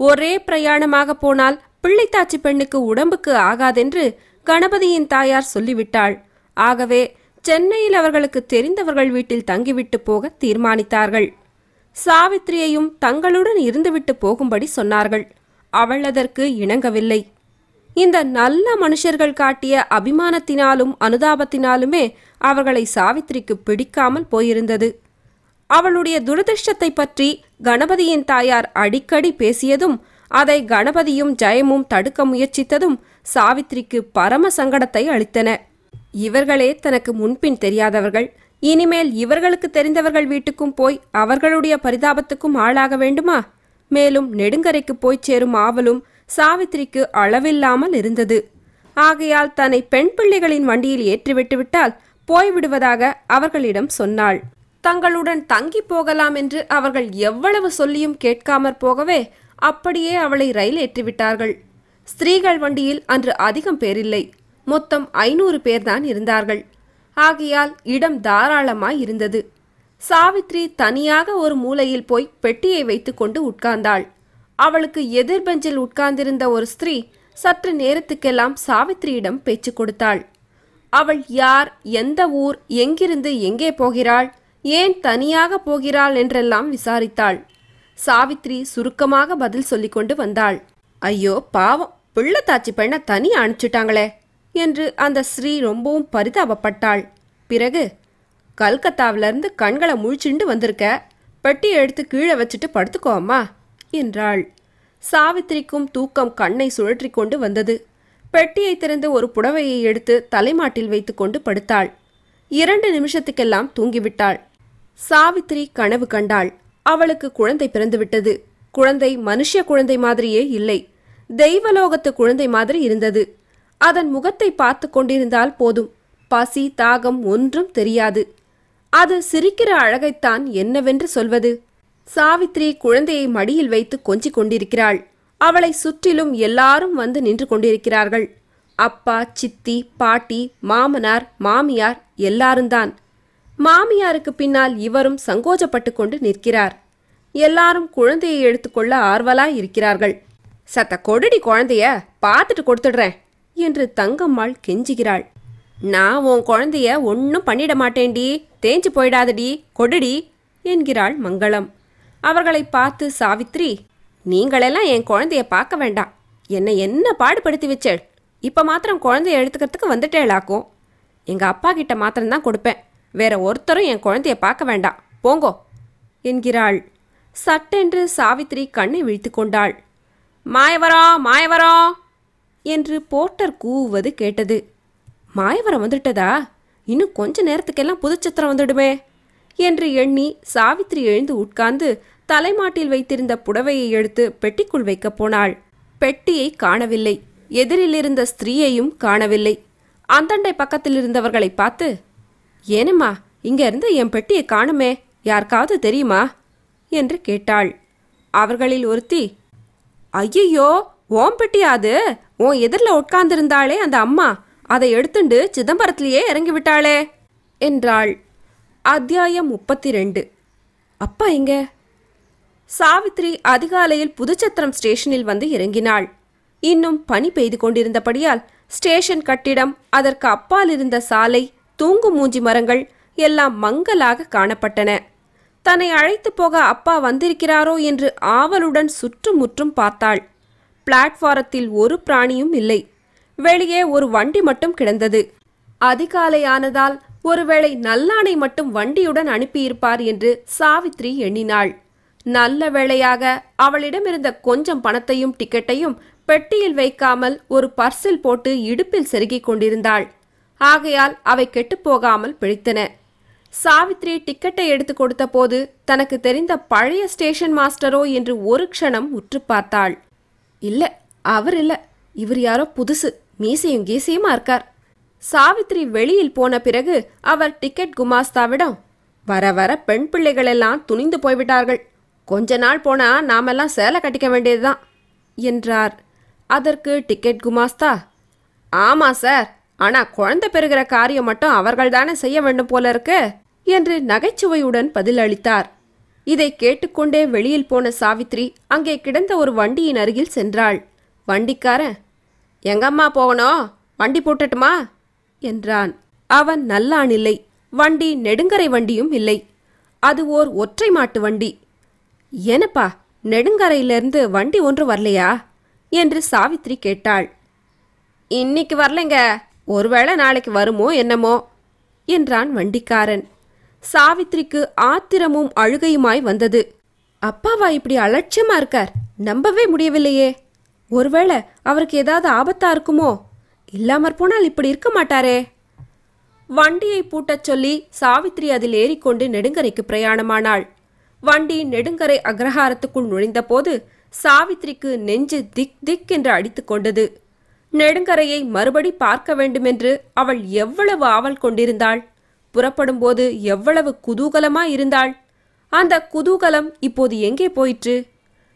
ஒரே பிரயாணமாக போனால் பிள்ளைத்தாச்சி பெண்ணுக்கு உடம்புக்கு ஆகாதென்று கணபதியின் தாயார் சொல்லிவிட்டாள். ஆகவே சென்னையில் அவர்களுக்கு தெரிந்தவர்கள் வீட்டில் தங்கிவிட்டு போக தீர்மானித்தார்கள். சாவித்திரியையும் தங்களுடன் இருந்துவிட்டு போகும்படி சொன்னார்கள். அவள் அதற்கு இணங்கவில்லை. இந்த நல்ல மனுஷர்கள் காட்டிய அபிமானத்தினாலும் அனுதாபத்தினாலுமே அவர்களை சாவித்திரிக்கு பிடிக்காமல் போயிருந்தது. அவளுடைய துரதிருஷ்டத்தை பற்றி கணபதியின் தாயார் அடிக்கடி பேசியதும் அதை கணபதியும் ஜெயமும் தடுக்க முயற்சித்ததும் சாவித்திரிக்கு பரம சங்கடத்தை அளித்தன. இவர்களே தனக்கு முன்பின் தெரியாதவர்கள். இனிமேல் இவர்களுக்கு தெரிந்தவர்கள் வீட்டுக்கும் போய் அவர்களுடைய பரிதாபத்துக்கும் ஆளாக வேண்டுமா? மேலும் நெடுங்கரைக்கு போய்ச் சேரும் ஆவலும் சாவித்திரிக்கு அளவில்லாமல் இருந்தது. ஆகையால் தன்னை பெண் பிள்ளைகளின் வண்டியில் ஏற்றிவிட்டு விட்டால் போய்விடுவதாக அவர்களிடம் சொன்னாள். தங்களுடன் தங்கி போகலாம் என்று அவர்கள் எவ்வளவு சொல்லியும் கேட்காமற் போகவே அப்படியே அவளை ரயில் ஏற்றிவிட்டார்கள். ஸ்திரீகள் வண்டியில் அன்று அதிகம் பேரில்லை. மொத்தம் ஐநூறு பேர்தான் இருந்தார்கள். ஆகையால் இடம் தாராளமாய் இருந்தது. சாவித்ரி தனியாக ஒரு மூலையில் போய் பெட்டியை வைத்துக்கொண்டு உட்கார்ந்தாள். அவளுக்கு எதிர் பெஞ்சில் உட்கார்ந்திருந்த ஒரு ஸ்திரீ சற்று நேரத்துக்கெல்லாம் சாவித்திரியிடம் பேச்சு கொடுத்தாள். அவள் யார்? எந்த ஊர்? எங்கிருந்து? எங்கே போகிறாள்? ஏன் தனியாக போகிறாள் என்றெல்லாம் விசாரித்தாள். சாவித்ரி சுருக்கமாக பதில் சொல்லிக் கொண்டு வந்தாள். ஐயோ பாவம் பிள்ளைத்தாச்சி பெண்ணை தனி அனுப்பிச்சிட்டாங்களே என்று அந்த ஸ்ரீ ரொம்பவும் பரிதாபப்பட்டாள். பிறகு கல்கத்தாவிலிருந்து கண்களை முழிச்சுண்டு வந்திருக்க பெட்டியை எடுத்து கீழே வச்சுட்டு படுத்துக்கோ அம்மா என்றாள். சாவித்திரிக்கும் தூக்கம் கண்ணை சுழற்றி கொண்டு வந்தது. பெட்டியை திறந்து ஒரு புடவையை எடுத்து தலைமாட்டில் வைத்துக்கொண்டு படுத்தாள். இரண்டு நிமிஷத்துக்கெல்லாம் தூங்கிவிட்டாள். சாவித்திரி கனவு கண்டாள். அவளுக்கு குழந்தை பிறந்துவிட்டது. குழந்தை மனுஷ குழந்தை மாதிரியே இல்லை. தெய்வலோகத்து குழந்தை மாதிரி இருந்தது. அதன் முகத்தை பார்த்து கொண்டிருந்தால் போதும். பசி தாகம் ஒன்றும் தெரியாது. அது சிரிக்கிற அழகைத்தான் என்னவென்று சொல்வது? சாவித்ரி குழந்தையை மடியில் வைத்து கொஞ்சிக் கொண்டிருக்கிறாள். அவளை சுற்றிலும் எல்லாரும் வந்து நின்று கொண்டிருக்கிறார்கள். அப்பா சித்தி பாட்டி மாமனார் மாமியார் எல்லாரும்தான் மாமியாருக்கு பின்னால் இவரும் சங்கோஜப்பட்டு கொண்டு நிற்கிறார். எல்லாரும் குழந்தையை எடுத்துக்கொள்ள ஆர்வலாய் இருக்கிறார்கள். சத்த கொடுடி குழந்தைய பார்த்துட்டு கொடுத்துடுறேன் என்று தங்கம்மாள் கெஞ்சுகிறாள். நான் உன் குழந்தைய ஒன்றும் பண்ணிட மாட்டேன்டி தேஞ்சு போயிடாதடி கொடுடி என்கிறாள் மங்களம். அவர்களை பார்த்து சாவித்ரி நீங்களெல்லாம் என் குழந்தைய பார்க்க வேண்டாம். என்னை என்ன பாடுபடுத்தி வச்சேள்? இப்போ மாத்திரம் குழந்தைய எடுத்துக்கிறதுக்கு வந்துட்டேளாக்கும். எங்கள் அப்பா கிட்ட மாத்திரம்தான் கொடுப்பேன். வேற ஒருத்தரும் என் குழந்தைய பார்க்க வேண்டாம். போங்கோ என்கிறாள். சட்டென்று சாவித்ரி கண்ணை விழித்து கொண்டாள். மாயவரம் மாயவரம் என்று போர்ட்டர் கூவுவது கேட்டது. மாயவரம் வந்துட்டதா? இன்னும் கொஞ்ச நேரத்துக்கெல்லாம் புதுச்சத்திரம் வந்துடுமே என்று எண்ணி சாவித்ரி எழுந்து உட்கார்ந்து தலைமாட்டில் வைத்திருந்த புடவையை எடுத்து பெட்டிக்குள் வைக்கப் போனாள். பெட்டியை காணவில்லை. எதிரில் இருந்த ஸ்திரீயையும் காணவில்லை. அந்தண்டை பக்கத்தில் இருந்தவர்களை பார்த்து ஏனம்மா இங்க இருந்து என் பெட்டியை காணுமே யாருக்காவது தெரியுமா? என்று கேட்டாள். அவர்களில் ஒருத்தி ஐயையோ ஓம் பெட்டியாது உன் எதிரில் உட்கார்ந்திருந்தாளே அந்த அம்மா. அதை எடுத்துண்டு சிதம்பரத்திலேயே இறங்கி விட்டாளே என்றாள். அத்தியாயம் முப்பத்தி ரெண்டு அப்பா எங்க? சாவித்ரி அதிகாலையில் புதுச்சத்திரம் ஸ்டேஷனில் வந்து இறங்கினாள். இன்னும் பனி பெய்து கொண்டிருந்தபடியால் ஸ்டேஷன் கட்டிடம் அதற்கு அப்பால் இருந்த சாலை தூங்கு மூஞ்சி மரங்கள் எல்லாம் மங்கலாக காணப்பட்டன. தன்னை அழைத்து போக அப்பா வந்திருக்கிறாரோ என்று ஆவலுடன் சுற்றுமுற்றும் பார்த்தாள். பிளாட்ஃபாரத்தில் ஒரு பிராணியும் இல்லை. வெளியே ஒரு வண்டி மட்டும் கிடந்தது. அதிகாலையானதால் ஒருவேளை நல்லானை மட்டும் வண்டியுடன் அனுப்பியிருப்பார் என்று சாவித்ரி எண்ணினாள். நல்ல வேளையாக அவளிடமிருந்த கொஞ்சம் பணத்தையும் டிக்கெட்டையும் பெட்டியில் வைக்காமல் ஒரு பர்சில் போட்டு இடுப்பில் செருகிக் கொண்டிருந்தாள். ஆகையால் அவை கெட்டுப்போகாமல் பிழைத்தன. சாவித்ரி டிக்கெட்டை எடுத்து கொடுத்தபோது தனக்கு தெரிந்த பழைய ஸ்டேஷன் மாஸ்டரோ என்று ஒரு க்ஷணம் உற்று பார்த்தாள். இல்ல அவர் இல்ல. இவர் யாரோ புதுசு. மீசையும் கீசையுமா இருக்கார்? சாவித்ரி வெளியில் போன பிறகு அவர் டிக்கெட் குமாஸ்தாவிடம் வர வர பெண் பிள்ளைகளெல்லாம் துணிந்து போய்விட்டார்கள். கொஞ்ச நாள் போனா நாமெல்லாம் சேலை கட்டிக்க வேண்டியதுதான் என்றார். அதற்கு டிக்கெட் குமாஸ்தா ஆமா சார். ஆனா குழந்தை பெறுகிற காரியம் மட்டும் அவர்கள் தானே செய்ய வேண்டும் போல இருக்கு? என்று நகைச்சுவையுடன் பதிலளித்தார். இதை கேட்டுக்கொண்டே வெளியில் போன சாவித்ரி அங்கே கிடந்த ஒரு வண்டியின் அருகில் சென்றாள். வண்டிக்காரன் எங்கம்மா போகணும்? வண்டி போட்டட்டுமா? என்றான். அவன் நல்லான் இல்லை. வண்டி நெடுங்கரை வண்டியும் இல்லை. அது ஓர் ஒற்றை மாட்டு வண்டி. ஏனப்பா நெடுங்கரையிலிருந்து வண்டி ஒன்று வரலையா? என்று சாவித்ரி கேட்டாள். இன்னைக்கு வரலைங்க. ஒருவேளை நாளைக்கு வருமோ என்னமோ என்றான் வண்டிக்காரன். சாவித்ரிக்கு ஆத்திரமும் அழுகையுமாய் வந்தது. அப்பாவா இப்படி அலட்சியமா இருக்கார்? நம்பவே முடியவில்லையே. ஒருவேளை அவருக்கு ஏதாவது ஆபத்தா இருக்குமோ? இல்லாமற் போனால் இப்படி இருக்க மாட்டாரே. வண்டியை பூட்டச் சொல்லி சாவித்ரி அதில் ஏறிக்கொண்டு நெடுங்கரைக்கு பிரயாணமானாள். வண்டி நெடுங்கரை அக்ரஹாரத்துக்குள் நுழைந்தபோது சாவித்ரிக்கு நெஞ்சு திக் திக் என்று அடித்துக்கொண்டது நெடுங்கரையை மறுபடி பார்க்க வேண்டுமென்று அவள் எவ்வளவு ஆவல் கொண்டிருந்தாள்? புறப்படும்போது எவ்வளவு குதூகலமா இருந்தாள்? அந்த குதூகலம் இப்போது எங்கே போயிற்று?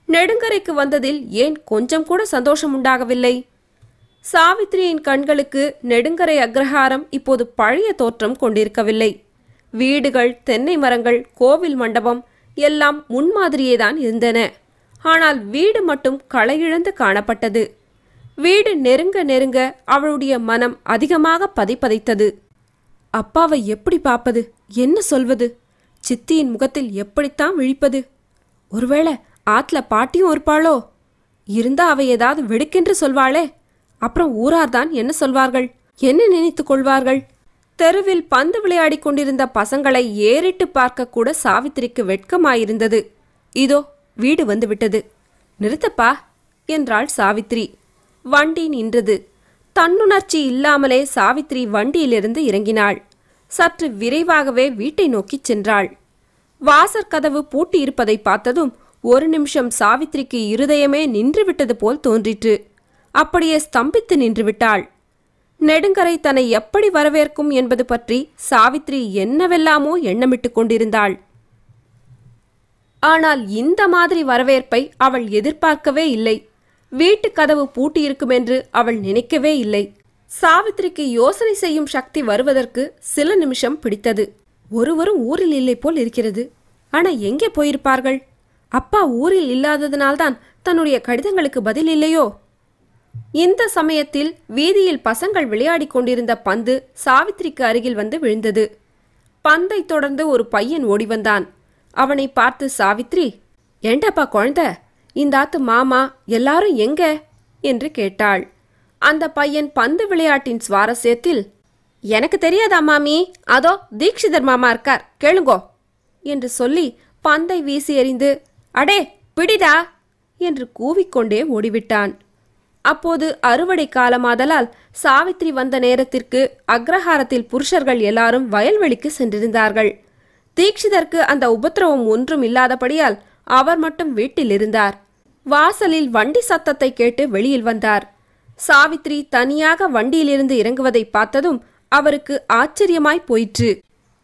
நெடுங்கரைக்கு வந்ததில் ஏன் கொஞ்சம் கூட சந்தோஷம் உண்டாகவில்லை? சாவித்ரியின் கண்களுக்கு நெடுங்கரை அக்ரஹாரம் இப்போது பழைய தோற்றம் கொண்டிருக்கவில்லை. வீடுகள் தென்னை மரங்கள் கோவில் மண்டபம் எல்லாம் முன்மாதிரியேதான் இருந்தன. ஆனால் வீடு மட்டும் களையிழந்து காணப்பட்டது. வீடு நெருங்க நெருங்க அவளுடைய மனம் அதிகமாக பதைப்பதைத்தது அப்பாவை எப்படி பார்ப்பது? என்ன சொல்வது? சித்தியின் முகத்தில் எப்படித்தான் விழிப்பது? ஒருவேளை ஆத்துல பாட்டியும் இருப்பாளோ? இருந்தா அவ ஏதாவது வெடுக்கென்று சொல்வாளே? அப்புறம் ஊரார்தான் என்ன சொல்வார்கள்? என்ன நினைத்துக் கொள்வார்கள்? தெருவில் பந்து விளையாடி கொண்டிருந்த பசங்களை ஏறிட்டு பார்க்க கூட சாவித்திரிக்கு வெட்கமாயிருந்தது. இதோ வீடு வந்துவிட்டது. நிறுத்தப்பா என்றாள் சாவித்ரி வண்டி நின்றது. தன்னுணர்ச்சி இல்லாமலே சாவித்ரி வண்டியிலிருந்து இறங்கினாள். சற்று விரைவாகவே வீட்டை நோக்கிச் சென்றாள். வாசற்கதவு பூட்டியிருப்பதை பார்த்ததும் ஒரு நிமிஷம் சாவித்ரிக்கு இருதயமே நின்றுவிட்டது போல் தோன்றிற்று. அப்படியே ஸ்தம்பித்து நின்றுவிட்டாள். நெடுங்கரை தன்னை எப்படி வரவேற்கும் என்பது பற்றி சாவித்ரி என்னவெல்லாமோ எண்ணமிட்டுக் கொண்டிருந்தாள். ஆனால் இந்த மாதிரி வரவேற்பை அவள் எதிர்பார்க்கவே இல்லை. வீட்டுக் கதவு பூட்டியிருக்கும் என்று அவள் நினைக்கவே இல்லை. சாவித்திரிக்கு யோசனை செய்யும் சக்தி வருவதற்கு சில நிமிஷம் பிடித்தது. ஒருவரும் ஊரில் இல்லை போல் இருக்கிறது. ஆனா எங்கே போயிருப்பார்கள்? அப்பா ஊரில் இல்லாததினால்தான் தன்னுடைய கடிதங்களுக்கு பதில் இல்லையோ? இந்த சமயத்தில் வீதியில் பசங்கள் விளையாடிக் கொண்டிருந்த பந்து சாவித்திரிக்கு அருகில் வந்து விழுந்தது. பந்தை தொடர்ந்து ஒரு பையன் ஓடி வந்தான் அவனை பார்த்து சாவித்ரி ஏண்டாப்பா குழந்தை? இந்த ஆத்து மாமா எல்லாரும் எங்க? என்று கேட்டாள். அந்த பையன் பந்து விளையாட்டின் சுவாரஸ்யத்தில் எனக்கு தெரியாதா மாமி? அதோ தீக்ஷிதர் மாமா இருக்கார் கேளுங்கோ என்று சொல்லி பந்தை வீசி எறிந்து அடே பிடிடா என்று கூவிக்கொண்டே ஓடிவிட்டான். அப்போது அறுவடை காலமாதலால் சாவித்ரி வந்த நேரத்திற்கு அக்ரஹாரத்தில் புருஷர்கள் எல்லாரும் வயல்வெளிக்கு சென்றிருந்தார்கள். தீக்ஷிதர்க்கு அந்த உபத்திரவம் ஒன்றும் இல்லாதபடியால் அவர் மட்டும் வீட்டில் இருந்தார் வாசலில் வண்டி சத்தத்தை கேட்டு வெளியில் வந்தார். சாவித்ரி தனியாக வண்டியிலிருந்து இறங்குவதை பார்த்ததும் அவருக்கு ஆச்சரியமாய் போயிற்று.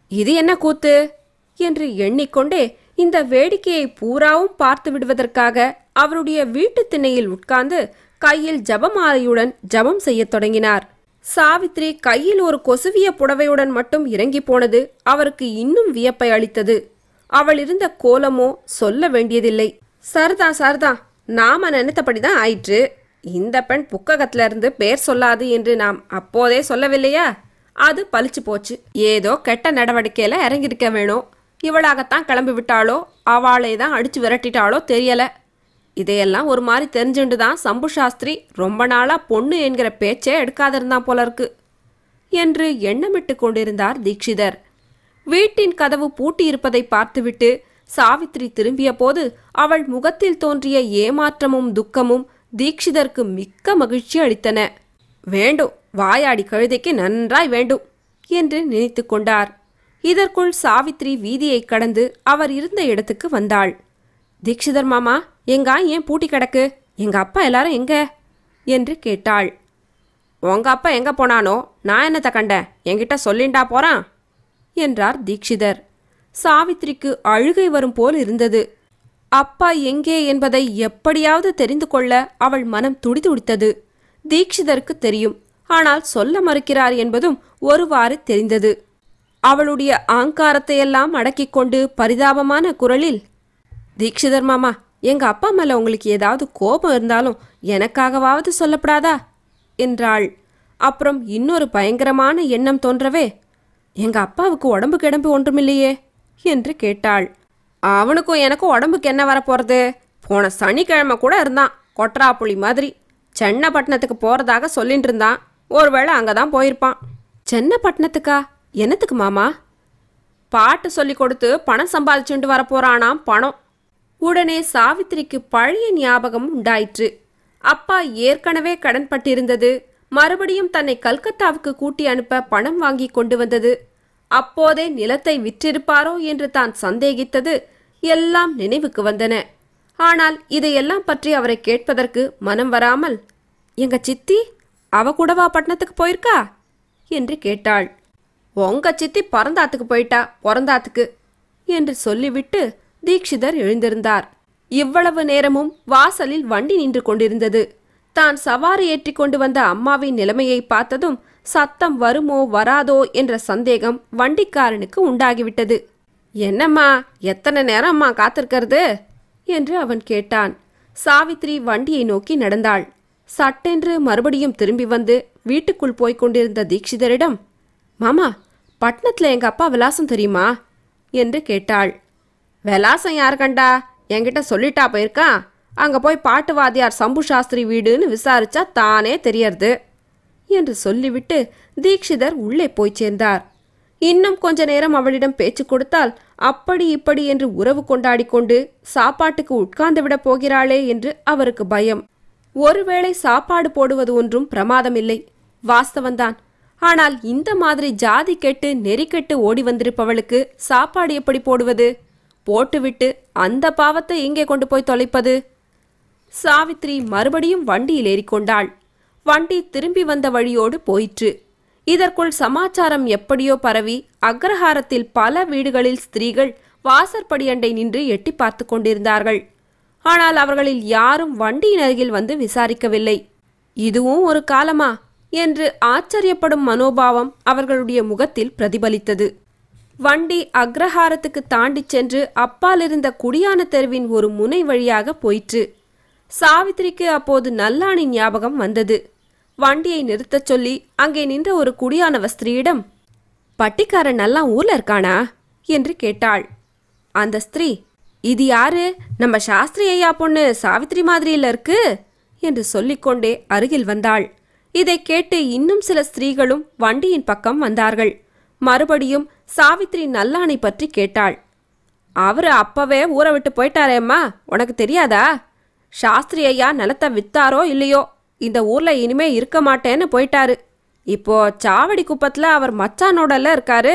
இது என்ன கூத்து? என்று எண்ணிக்கொண்டே இந்த வேடிக்கையை பூராவும் பார்த்து விடுவதற்காக அவருடைய வீட்டுத் திண்ணையில் உட்கார்ந்து கையில் ஜபமாலையுடன் ஜபம் செய்யத் தொடங்கினார். சாவித்ரி கையில் ஒரு கொசுவிய புடவையுடன் மட்டும் இறங்கி போனது அவருக்கு இன்னும் வியப்பை அளித்தது. அவள் இருந்த கோலமோ சொல்ல வேண்டியதில்லை. சரதா சரதா நாம நினைத்தபடிதான் ஆயிற்று. இந்த பெண் புக்ககத்திலிருந்து பேர் சொல்லாது என்று நாம் அப்போதே சொல்லவில்லையா? அது பலிச்சு போச்சு. ஏதோ கெட்ட நடவடிக்கையில இறங்கியிருக்க வேணும். இவளாகத்தான் கிளம்பி விட்டாளோ அவளை தான் அடிச்சு விரட்டிட்டாளோ தெரியல. இதையெல்லாம் ஒரு மாதிரி தெரிஞ்சுண்டு தான் சம்பு சாஸ்திரி ரொம்ப நாளா பொண்ணு என்கிற பேச்சே எடுக்காதிருந்தான் போல இருக்கு என்று எண்ணமிட்டு கொண்டிருந்தார் தீக்ஷிதர் வீட்டின் கதவு பூட்டியிருப்பதை பார்த்துவிட்டு சாவித்ரி திரும்பிய போது அவள் முகத்தில் தோன்றிய ஏமாற்றமும் துக்கமும் தீக்ஷிதருக்கு மிக்க மகிழ்ச்சி அளித்தன. வேண்டும் வாயாடி கழுதைக்கு நன்றாய் வேண்டும் என்று நினைத்து கொண்டார். இதற்குள் சாவித்ரி வீதியை கடந்து அவர் இருந்த இடத்துக்கு வந்தாள். தீக்ஷிதர் மாமா எங்கா ஏன் பூட்டி கிடக்கு? எங்க அப்பா எல்லாரும் எங்க? என்று கேட்டாள். உங்க அப்பா எங்க போனானோ? நான் என்னத்த கண்டேன்? என்கிட்ட சொல்லிண்டா போறான்? என்றார் தீக்ஷிதர் சாவித்ரிக்கு அழுகை வரும் போல் இருந்தது. அப்பா எங்கே என்பதை எப்படியாவது தெரிந்து கொள்ள அவள் மனம் துடிதுடித்தது தீக்ஷிதருக்கு தெரியும். ஆனால் சொல்ல மறுக்கிறார் என்பதும் ஒருவாறு தெரிந்தது. அவளுடைய ஆங்காரத்தையெல்லாம் அடக்கிக் கொண்டு பரிதாபமான குரலில் தீக்ஷிதர் மாமா எங்க அப்பா மேல உங்களுக்கு ஏதாவது கோபம் இருந்தாலும் எனக்காகவாவது சொல்லப்படாதா? என்றாள். அப்புறம் இன்னொரு பயங்கரமான எண்ணம் தோன்றவே எங்க அப்பாவுக்கு உடம்பு கிடம்பு ஒன்றுமில்லையே என்று கேட்டாள். அவனுக்கும் எனக்கும் உடம்புக்கு என்ன வரப்போறது போன சனிக்கிழமை கூட இருந்தான் கொட்ராப்புளி மாதிரி. சென்னப்பட்டினத்துக்கு போறதாக சொல்லிட்டு இருந்தான். ஒருவேளை அங்கே தான் போயிருப்பான். சென்னப்பட்டினத்துக்கா? என்னத்துக்கு மாமா? பாட்டு சொல்லி கொடுத்து பணம் சம்பாதிச்சுட்டு வரப்போறானாம் பணம். உடனே சாவித்திரிக்கு பழைய ஞாபகம் உண்டாயிற்று. அப்பா ஏற்கனவே கடன்பட்டிருந்தது. மறுபடியும் தன்னை கல்கத்தாவுக்கு கூட்டி அனுப்ப பணம் வாங்கி கொண்டு வந்தது. அப்போதே நிலத்தை விற்றிருப்பாரோ என்று தான் சந்தேகித்தது எல்லாம் நினைவுக்கு வந்தன. ஆனால் இதையெல்லாம் பற்றி அவரை கேட்பதற்கு மனம் வராமல் எங்க சித்தி அவ கூடவா பட்டணத்துக்கு போயிருக்கா? என்று கேட்டாள். உங்க சித்தி பறந்தாத்துக்கு போயிட்டா பிறந்தாத்துக்கு என்று சொல்லிவிட்டு தீக்ஷிதர் எழுந்திருந்தார். இவ்வளவு நேரமும் வாசலில் வண்டி நின்று கொண்டிருந்தது. தான் சவாரி ஏற்றிக் கொண்டு வந்த அம்மாவின் நிலைமையை பார்த்ததும் சத்தம் வருமோ வராதோ என்ற சந்தேகம் வண்டிக்காரனுக்கு உண்டாகிவிட்டது. என்னம்மா எத்தனை நேரம் அம்மா காத்திருக்கிறது? என்று அவன் கேட்டான். சாவித்ரி வண்டியை நோக்கி நடந்தாள். சட்டென்று மறுபடியும் திரும்பி வந்து வீட்டுக்குள் போய்க் கொண்டிருந்த தீக்ஷிதரிடம் மாமா பட்டணத்தில் எங்க அப்பா விலாசம் தெரியுமா? என்று கேட்டாள். விலாசம் யார் கண்டா? என்கிட்ட சொல்லிட்டா போயிருக்கான் அங்கே போய் பாட்டு வாத்தியார் சம்பு சாஸ்திரி வீடுன்னு விசாரிச்சா தானே தெரியறது என்று சொல்லிவிட்டு தீக்ஷிதர் உள்ளே போய் சேர்ந்தார். இன்னும் கொஞ்ச நேரம் அவளிடம் பேச்சு கொடுத்தால் அப்படி இப்படி என்று உறவு கொண்டாடி கொண்டு சாப்பாட்டுக்கு உட்கார்ந்து விடப் போகிறாளே என்று அவருக்கு பயம். ஒருவேளை சாப்பாடு போடுவது ஒன்றும் பிரமாதமில்லை. வாஸ்தவன்தான் ஆனால் இந்த மாதிரி ஜாதி கெட்டு நெறி கெட்டு ஓடி வந்திருப்பவளுக்கு சாப்பாடு எப்படி போடுவது? போட்டுவிட்டு அந்த பாவத்தை எங்கே கொண்டு போய் தொலைப்பது? சாவித்ரி மறுபடியும் வண்டியில் ஏறிக்கொண்டாள். வண்டி திரும்பி வந்த வழியோடு போயிற்று. இதற்குள் சமாச்சாரம் எப்படியோ பரவி அக்ரஹாரத்தில் பல வீடுகளில் ஸ்திரீகள் வாசற்படியண்டை நின்று எட்டி பார்த்து கொண்டிருந்தார்கள். ஆனால் அவர்களில் யாரும் வண்டியின் அருகில் வந்து விசாரிக்கவில்லை. இதுவும் ஒரு காலமா? என்று ஆச்சரியப்படும் மனோபாவம் அவர்களுடைய முகத்தில் பிரதிபலித்தது. வண்டி அக்ரஹாரத்துக்கு தாண்டிச் சென்று அப்பாலிருந்த குடியான தெருவின் ஒரு முனை வழியாக போயிற்று. சாவித்திரிக்கு அப்போது நல்லானின் ஞாபகம் வந்தது. வண்டியை நிறுத்தச் சொல்லி அங்கே நின்ற ஒரு குடியானவ ஸ்திரீயிடம் பட்டிக்காரன் நல்லா ஊர்ல இருக்கானா? என்று கேட்டாள். அந்த ஸ்திரீ இது யாரு? நம்ம சாஸ்திரி ஐயா பொண்ணு சாவித்திரி மாதிரியில இருக்கு? என்று சொல்லிக்கொண்டே அருகில் வந்தாள். இதை கேட்டு இன்னும் சில ஸ்திரீகளும் வண்டியின் பக்கம் வந்தார்கள். மறுபடியும் சாவித்திரி நல்லானை பற்றி கேட்டாள். அவரு அப்பவே ஊரை விட்டு போயிட்டாரேம்மா உனக்கு தெரியாதா? சாஸ்திரி ஐயா நிலத்தை வித்தாரோ இல்லையோ இந்த ஊர்ல இனிமே இருக்க மாட்டேன்னு போயிட்டாரு. இப்போ சாவடி குப்பத்தில் அவர் மச்சானோடல இருக்காரு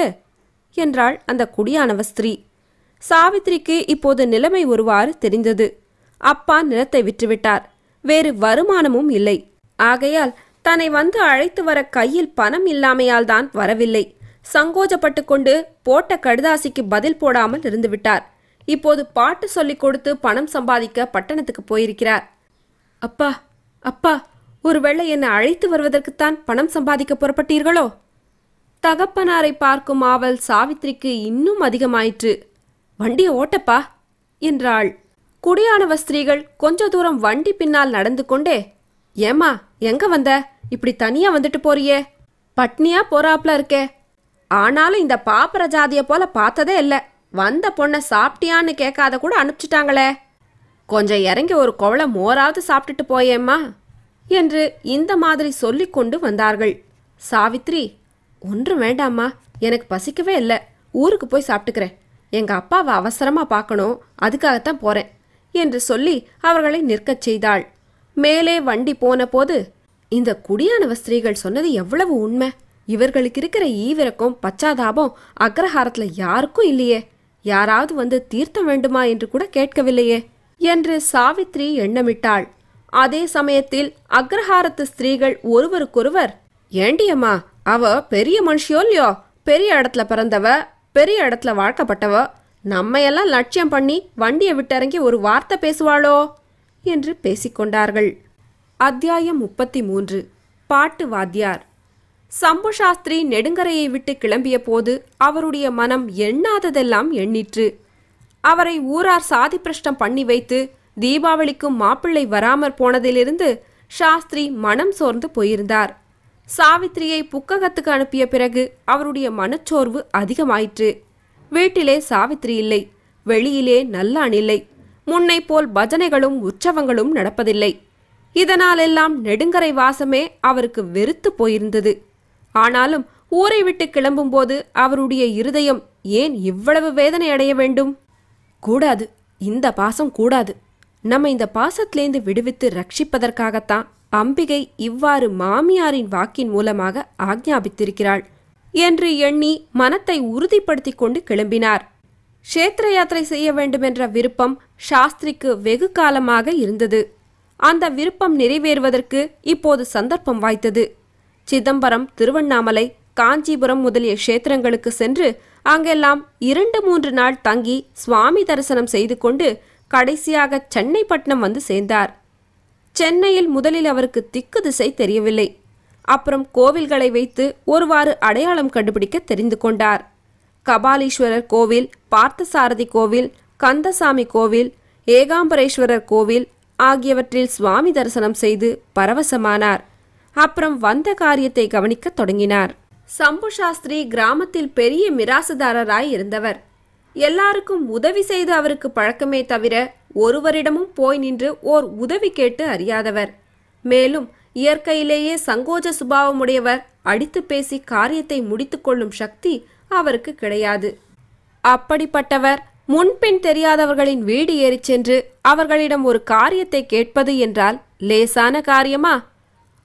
என்றாள் அந்த குடியானவ ஸ்திரீ. சாவித்திரிக்கு இப்போது நிலைமை ஒருவாறு தெரிந்தது. அப்பா நிலத்தை விற்றுவிட்டார். வேறு வருமானமும் இல்லை. ஆகையால் தன்னை வந்து அழைத்து வர கையில் பணம் இல்லாமையால் தான் வரவில்லை. சங்கோஜப்பட்டு கொண்டு போட்ட கடுதாசிக்கு பதில் போடாமல் இருந்துவிட்டார். இப்போது பாட்டு சொல்லிக் கொடுத்து பணம் சம்பாதிக்க பட்டணத்துக்கு போயிருக்கிறார். அப்பா அப்பா ஒருவேளை என்னை அழைத்து வருவதற்குத்தான் பணம் சம்பாதிக்க புறப்பட்டீர்களோ? தகப்பனாரை பார்க்கும் ஆவல் சாவித்திரிக்கு இன்னும் அதிகமாயிற்று. வண்டியை ஓட்டப்பா என்றாள். குடியானவ ஸ்திரீகள் கொஞ்ச தூரம் வண்டி பின்னால் நடந்து கொண்டே ஏம்மா எங்க வந்த? இப்படி தனியா வந்துட்டு போறியே. பட்னியா போறாப்ல இருக்கே. ஆனாலும் இந்த பாப்பர ஜாதியை போல பார்த்ததே இல்லை. வந்த பொண்ணை சாப்பிட்டியான்னு கேட்காத கூட அனுப்பிச்சிட்டாங்களே. கொஞ்சம் இறங்கி ஒரு குவளை மோராவது சாப்பிட்டுட்டு போயேம்மா என்று இந்த மாதிரி சொல்லி கொண்டு வந்தார்கள். சாவித்ரி ஒன்றும் வேண்டாம்மா எனக்கு பசிக்கவே இல்லை ஊருக்கு போய் சாப்பிட்டுக்கிறேன். எங்கள் அப்பாவை அவசரமாக பார்க்கணும் அதுக்காகத்தான் போகிறேன் என்று சொல்லி அவர்களை நிற்கச் செய்தாள். மேலே வண்டி போன போது இந்த குடியானவ ஸ்திரீகள் சொன்னது எவ்வளவு உண்மை? இவர்களுக்கு இருக்கிற ஈவிரக்கம் பச்சாதாபம் அக்ரஹாரத்தில் யாருக்கும் இல்லையே. யாராவது வந்து தீர்த்தம் வேண்டுமா என்று கூட கேட்கவில்லையே என்று சாவித்ரி எண்ணமிட்டாள். அதே சமயத்தில் அக்ரஹாரத்து ஸ்திரீகள் ஒருவருக்கொருவர் ஏண்டியம்மா அவ பெரிய மனுஷியோ இல்லையோ? பெரிய இடத்துல பிறந்தவ பெரிய இடத்துல வாழ்க்கப்பட்டவ நம்மையெல்லாம் லட்சியம் பண்ணி வண்டியை விட்டிறங்கி ஒரு வார்த்தை பேசுவாளோ? என்று பேசிக்கொண்டார்கள். அத்தியாயம் முப்பத்தி மூன்று. பாட்டு வாத்தியார். சம்பு சாஸ்திரி நெடுங்கரையை விட்டு கிளம்பிய போது அவருடைய மனம் எண்ணாததெல்லாம் எண்ணிற்று. அவரை ஊரார் சாதி பிரஷ்டம் பண்ணி வைத்து தீபாவளிக்கும் மாப்பிள்ளை வராமற் போனதிலிருந்து சாஸ்திரி மனம் சோர்ந்து போயிருந்தார். சாவித்திரியை புக்ககத்துக்கு அனுப்பிய பிறகு அவருடைய மனச்சோர்வு அதிகமாயிற்று. வீட்டிலே சாவித்திரி இல்லை வெளியிலே நல்லான் இல்லை முன்னை போல் பஜனைகளும் உற்சவங்களும் நடப்பதில்லை. இதனாலெல்லாம் நெடுங்கரை வாசமே அவருக்கு வெறுத்து போயிருந்தது. ஆனாலும் ஊரை விட்டு கிளம்பும்போது அவருடைய இருதயம் ஏன் இவ்வளவு வேதனை அடைய வேண்டும்? கூடாது. இந்த பாசம் கூடாது. நம்ம இந்த பாசத்திலேந்து விடுவித்து ரட்சிப்பதற்காகத்தான் அம்பிகை இவ்வாறு மாமியாரின் வாக்கின் மூலமாக ஆக்ஞாபித்திருக்கிறாள் என்று எண்ணி மனத்தை உறுதிப்படுத்திக் கொண்டு கிளம்பினார். கஷேத்திர யாத்திரை செய்ய வேண்டுமென்ற விருப்பம் சாஸ்திரிக்கு வெகு காலமாக இருந்தது. அந்த விருப்பம் நிறைவேறுவதற்கு இப்போது சந்தர்ப்பம் வாய்த்தது. சிதம்பரம் திருவண்ணாமலை காஞ்சிபுரம் முதலிய க்ஷேத்திரங்களுக்கு சென்று அங்கெல்லாம் இரண்டு மூன்று நாள் தங்கி சுவாமி தரிசனம் செய்து கொண்டு கடைசியாக சென்னைப்பட்டினம் வந்து சேர்ந்தார். சென்னையில் முதலில் அவருக்கு திக்கு திசை தெரியவில்லை. அப்புறம் கோவில்களை வைத்து ஒருவாறு அடையாளம் கண்டுபிடிக்க தெரிந்து கொண்டார். கபாலீஸ்வரர் கோவில் பார்த்தசாரதி கோவில் கந்தசாமி கோவில் ஏகாம்பரேஸ்வரர் கோவில் ஆகியவற்றில் சுவாமி தரிசனம் செய்து பரவசமானார். அப்புறம் வந்த காரியத்தை கவனிக்க தொடங்கினார். சம்பு சாஸ்திரி கிராமத்தில் பெரிய மிராசுதாரராய் இருந்தவர். எல்லாருக்கும் உதவி செய்து அவருக்கு பழக்கமே தவிர ஒருவரிடமும் போய் நின்று ஓர் உதவி கேட்டு அறியாதவர். மேலும் இயற்கையிலேயே சங்கோஜ சுபாவமுடையவர் அடித்து பேசி காரியத்தை முடித்துக்கொள்ளும் சக்தி அவருக்கு கிடையாது. அப்படிப்பட்டவர் முன்பின் தெரியாதவர்களின் வீடு ஏறிச் சென்று அவர்களிடம் ஒரு காரியத்தை கேட்பது என்றால் லேசான காரியமா?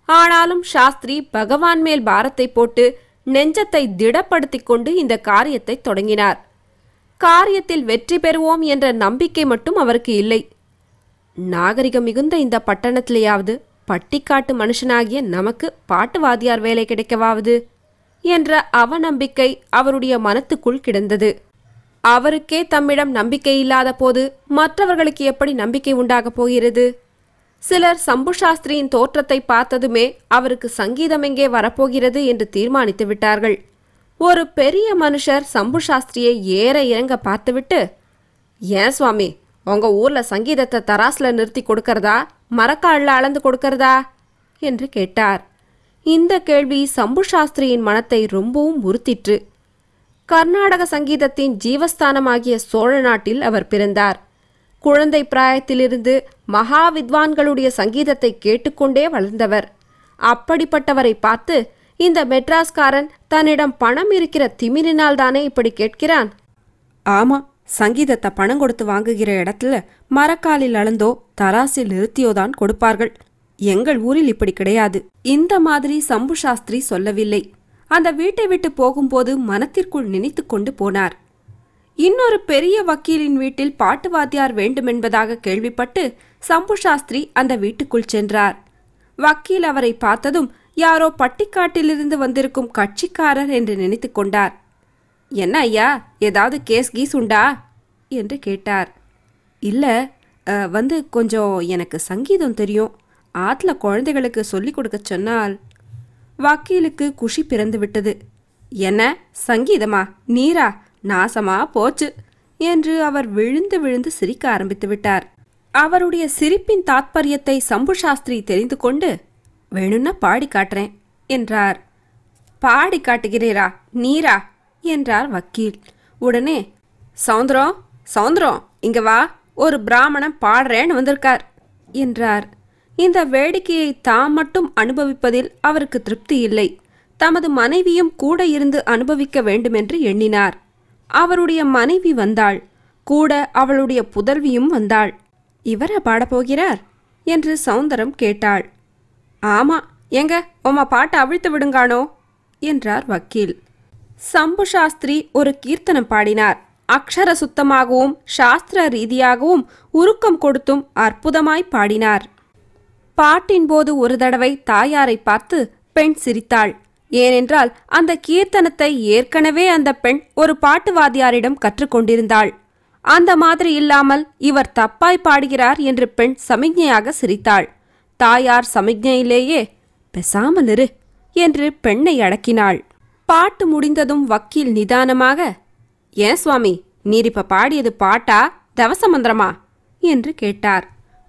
ஆனாலும் சாஸ்திரி பகவான் மேல் பாரத்தை போட்டு நெஞ்சத்தை திடப்படுத்திக் கொண்டு இந்த காரியத்தை தொடங்கினார். காரியத்தில் வெற்றி பெறுவோம் என்ற நம்பிக்கை மட்டும் அவருக்கு இல்லை. நாகரிகம் மிகுந்த இந்த பட்டணத்திலேயாவது பட்டிக்காட்டு மனுஷனாகிய நமக்கு பாட்டு வாத்தியார் வேலை கிடைக்கவாவது என்ற அவநம்பிக்கை அவருடைய மனத்துக்குள் கிடந்தது. அவருக்கே தம்மிடம் நம்பிக்கை இல்லாத போது மற்றவர்களுக்கு எப்படி நம்பிக்கை உண்டாகப் போகிறது? சிலர் சம்பு சாஸ்திரியின் தோற்றத்தை பார்த்ததுமே அவருக்கு சங்கீதம் எங்கே வரப்போகிறது என்று தீர்மானித்து விட்டார்கள். ஒரு பெரிய மனுஷர் சம்பு சாஸ்திரியை ஏற இறங்க பார்த்துவிட்டு ஏன் சுவாமி உங்க ஊர்ல சங்கீதத்தை தராசுல நிறுத்தி கொடுக்கறதா? மரக்காலில் அளந்து கொடுக்கறதா? என்று கேட்டார். இந்த கேள்வி சம்பு சாஸ்திரியின் மனத்தை ரொம்பவும் உறுத்திற்று. கர்நாடக சங்கீதத்தின் ஜீவஸ்தானமாகிய சோழ நாட்டில் அவர் பிறந்தார். குழந்தை பிராயத்திலிருந்து மகா வித்வான்களுடைய சங்கீதத்தை கேட்டுக்கொண்டே வளர்ந்தவர். அப்படிப்பட்டவரை பார்த்து இந்த மெட்ராஸ்காரன் தன்னிடம் பணம் இருக்கிற திமிரினால் தானே இப்படி கேட்கிறான்? ஆமா சங்கீதத்தை பணம் கொடுத்து வாங்குகிற இடத்துல மரக்காலில் அளந்தோ தராசில் நிறுத்தியோதான் கொடுப்பார்கள். எங்கள் ஊரில் இப்படி கிடையாது. இந்த மாதிரி சம்பு சாஸ்திரி சொல்லவில்லை. அந்த வீட்டை விட்டு போகும்போது மனத்திற்குள் நினைத்து கொண்டு போனார். இன்னொரு பெரிய வக்கீலின் வீட்டில் பாட்டு வாத்தியார் வேண்டுமென்பதாக கேள்விப்பட்டு சம்பு சாஸ்திரி அந்த வீட்டுக்குள் சென்றார். வக்கீல் அவரை பார்த்ததும் யாரோ பட்டிக்காட்டிலிருந்து வந்திருக்கும் கட்சிக்காரர் என்று நினைத்து கொண்டார். என்ன ஐயா ஏதாவது கேஸ் கீஸ் உண்டா? என்று கேட்டார். இல்லை வந்து கொஞ்சம் எனக்கு சங்கீதம் தெரியும். ஆற்றுல குழந்தைகளுக்கு சொல்லிக் கொடுக்க சொன்னால். வக்கீலுக்கு குஷி பிறந்து விட்டது என்ன சங்கீதமா? நீரா? நாசமா போச்சு என்று அவர் விழுந்து விழுந்து சிரிக்க ஆரம்பித்து விட்டார். அவருடைய சிரிப்பின் தாத்பரியத்தை சம்பு சாஸ்திரி தெரிந்து கொண்டு வேணும்னா பாடி காட்டுறேன் என்றார். பாடி காட்டுகிறீரா நீரா? என்றார் வக்கீல். உடனே சௌந்தரம் சௌந்தரம் இங்க வா ஒரு பிராமணன் பாடுறேன்னு வந்திருக்கார் என்றார். இந்த வேடிக்கையை தாம் மட்டும் அனுபவிப்பதில் அவருக்கு திருப்தி இல்லை. தமது மனைவியும் கூட இருந்து அனுபவிக்க வேண்டுமென்று எண்ணினார். அவருடைய மனைவி வந்தாள். கூட அவளுடைய புதல்வியும் வந்தாள். இவரா பாடப்போகிறார் என்று சௌந்தரம் கேட்டாள். ஆமா எங்க? உம்மா பாட்டை அவிழ்த்து விடுங்கானோ? என்றார் வக்கீல். சம்பு சாஸ்திரி ஒரு கீர்த்தனம் பாடினார். அக்ஷர சுத்தமாகவும் சாஸ்திர ரீதியாகவும் உருக்கம் கொடுத்தும் அற்புதமாய் பாடினார். பாட்டின் போது ஒரு தடவை தாயாரை பார்த்து பெண் சிரித்தாள். ஏனென்றால் அந்த கீர்த்தனத்தை ஏற்கனவே அந்த பெண் ஒரு பாட்டுவாதியாரிடம் கற்றுக்கொண்டிருந்தாள். அந்த மாதிரி இல்லாமல் இவர் தப்பாய் பாடுகிறார் என்று பெண் சமிக்ஞையாக சிரித்தாள். தாயார் சமிக்ஞையிலேயே பெசாமல் இரு என்று பெண்ணை அடக்கினாள். பாட்டு முடிந்ததும் வக்கீல் நிதானமாக ஏன் சுவாமி நீர் இப்ப பாடியது பாட்டா தவச மந்திரமா? என்று கேட்டார்.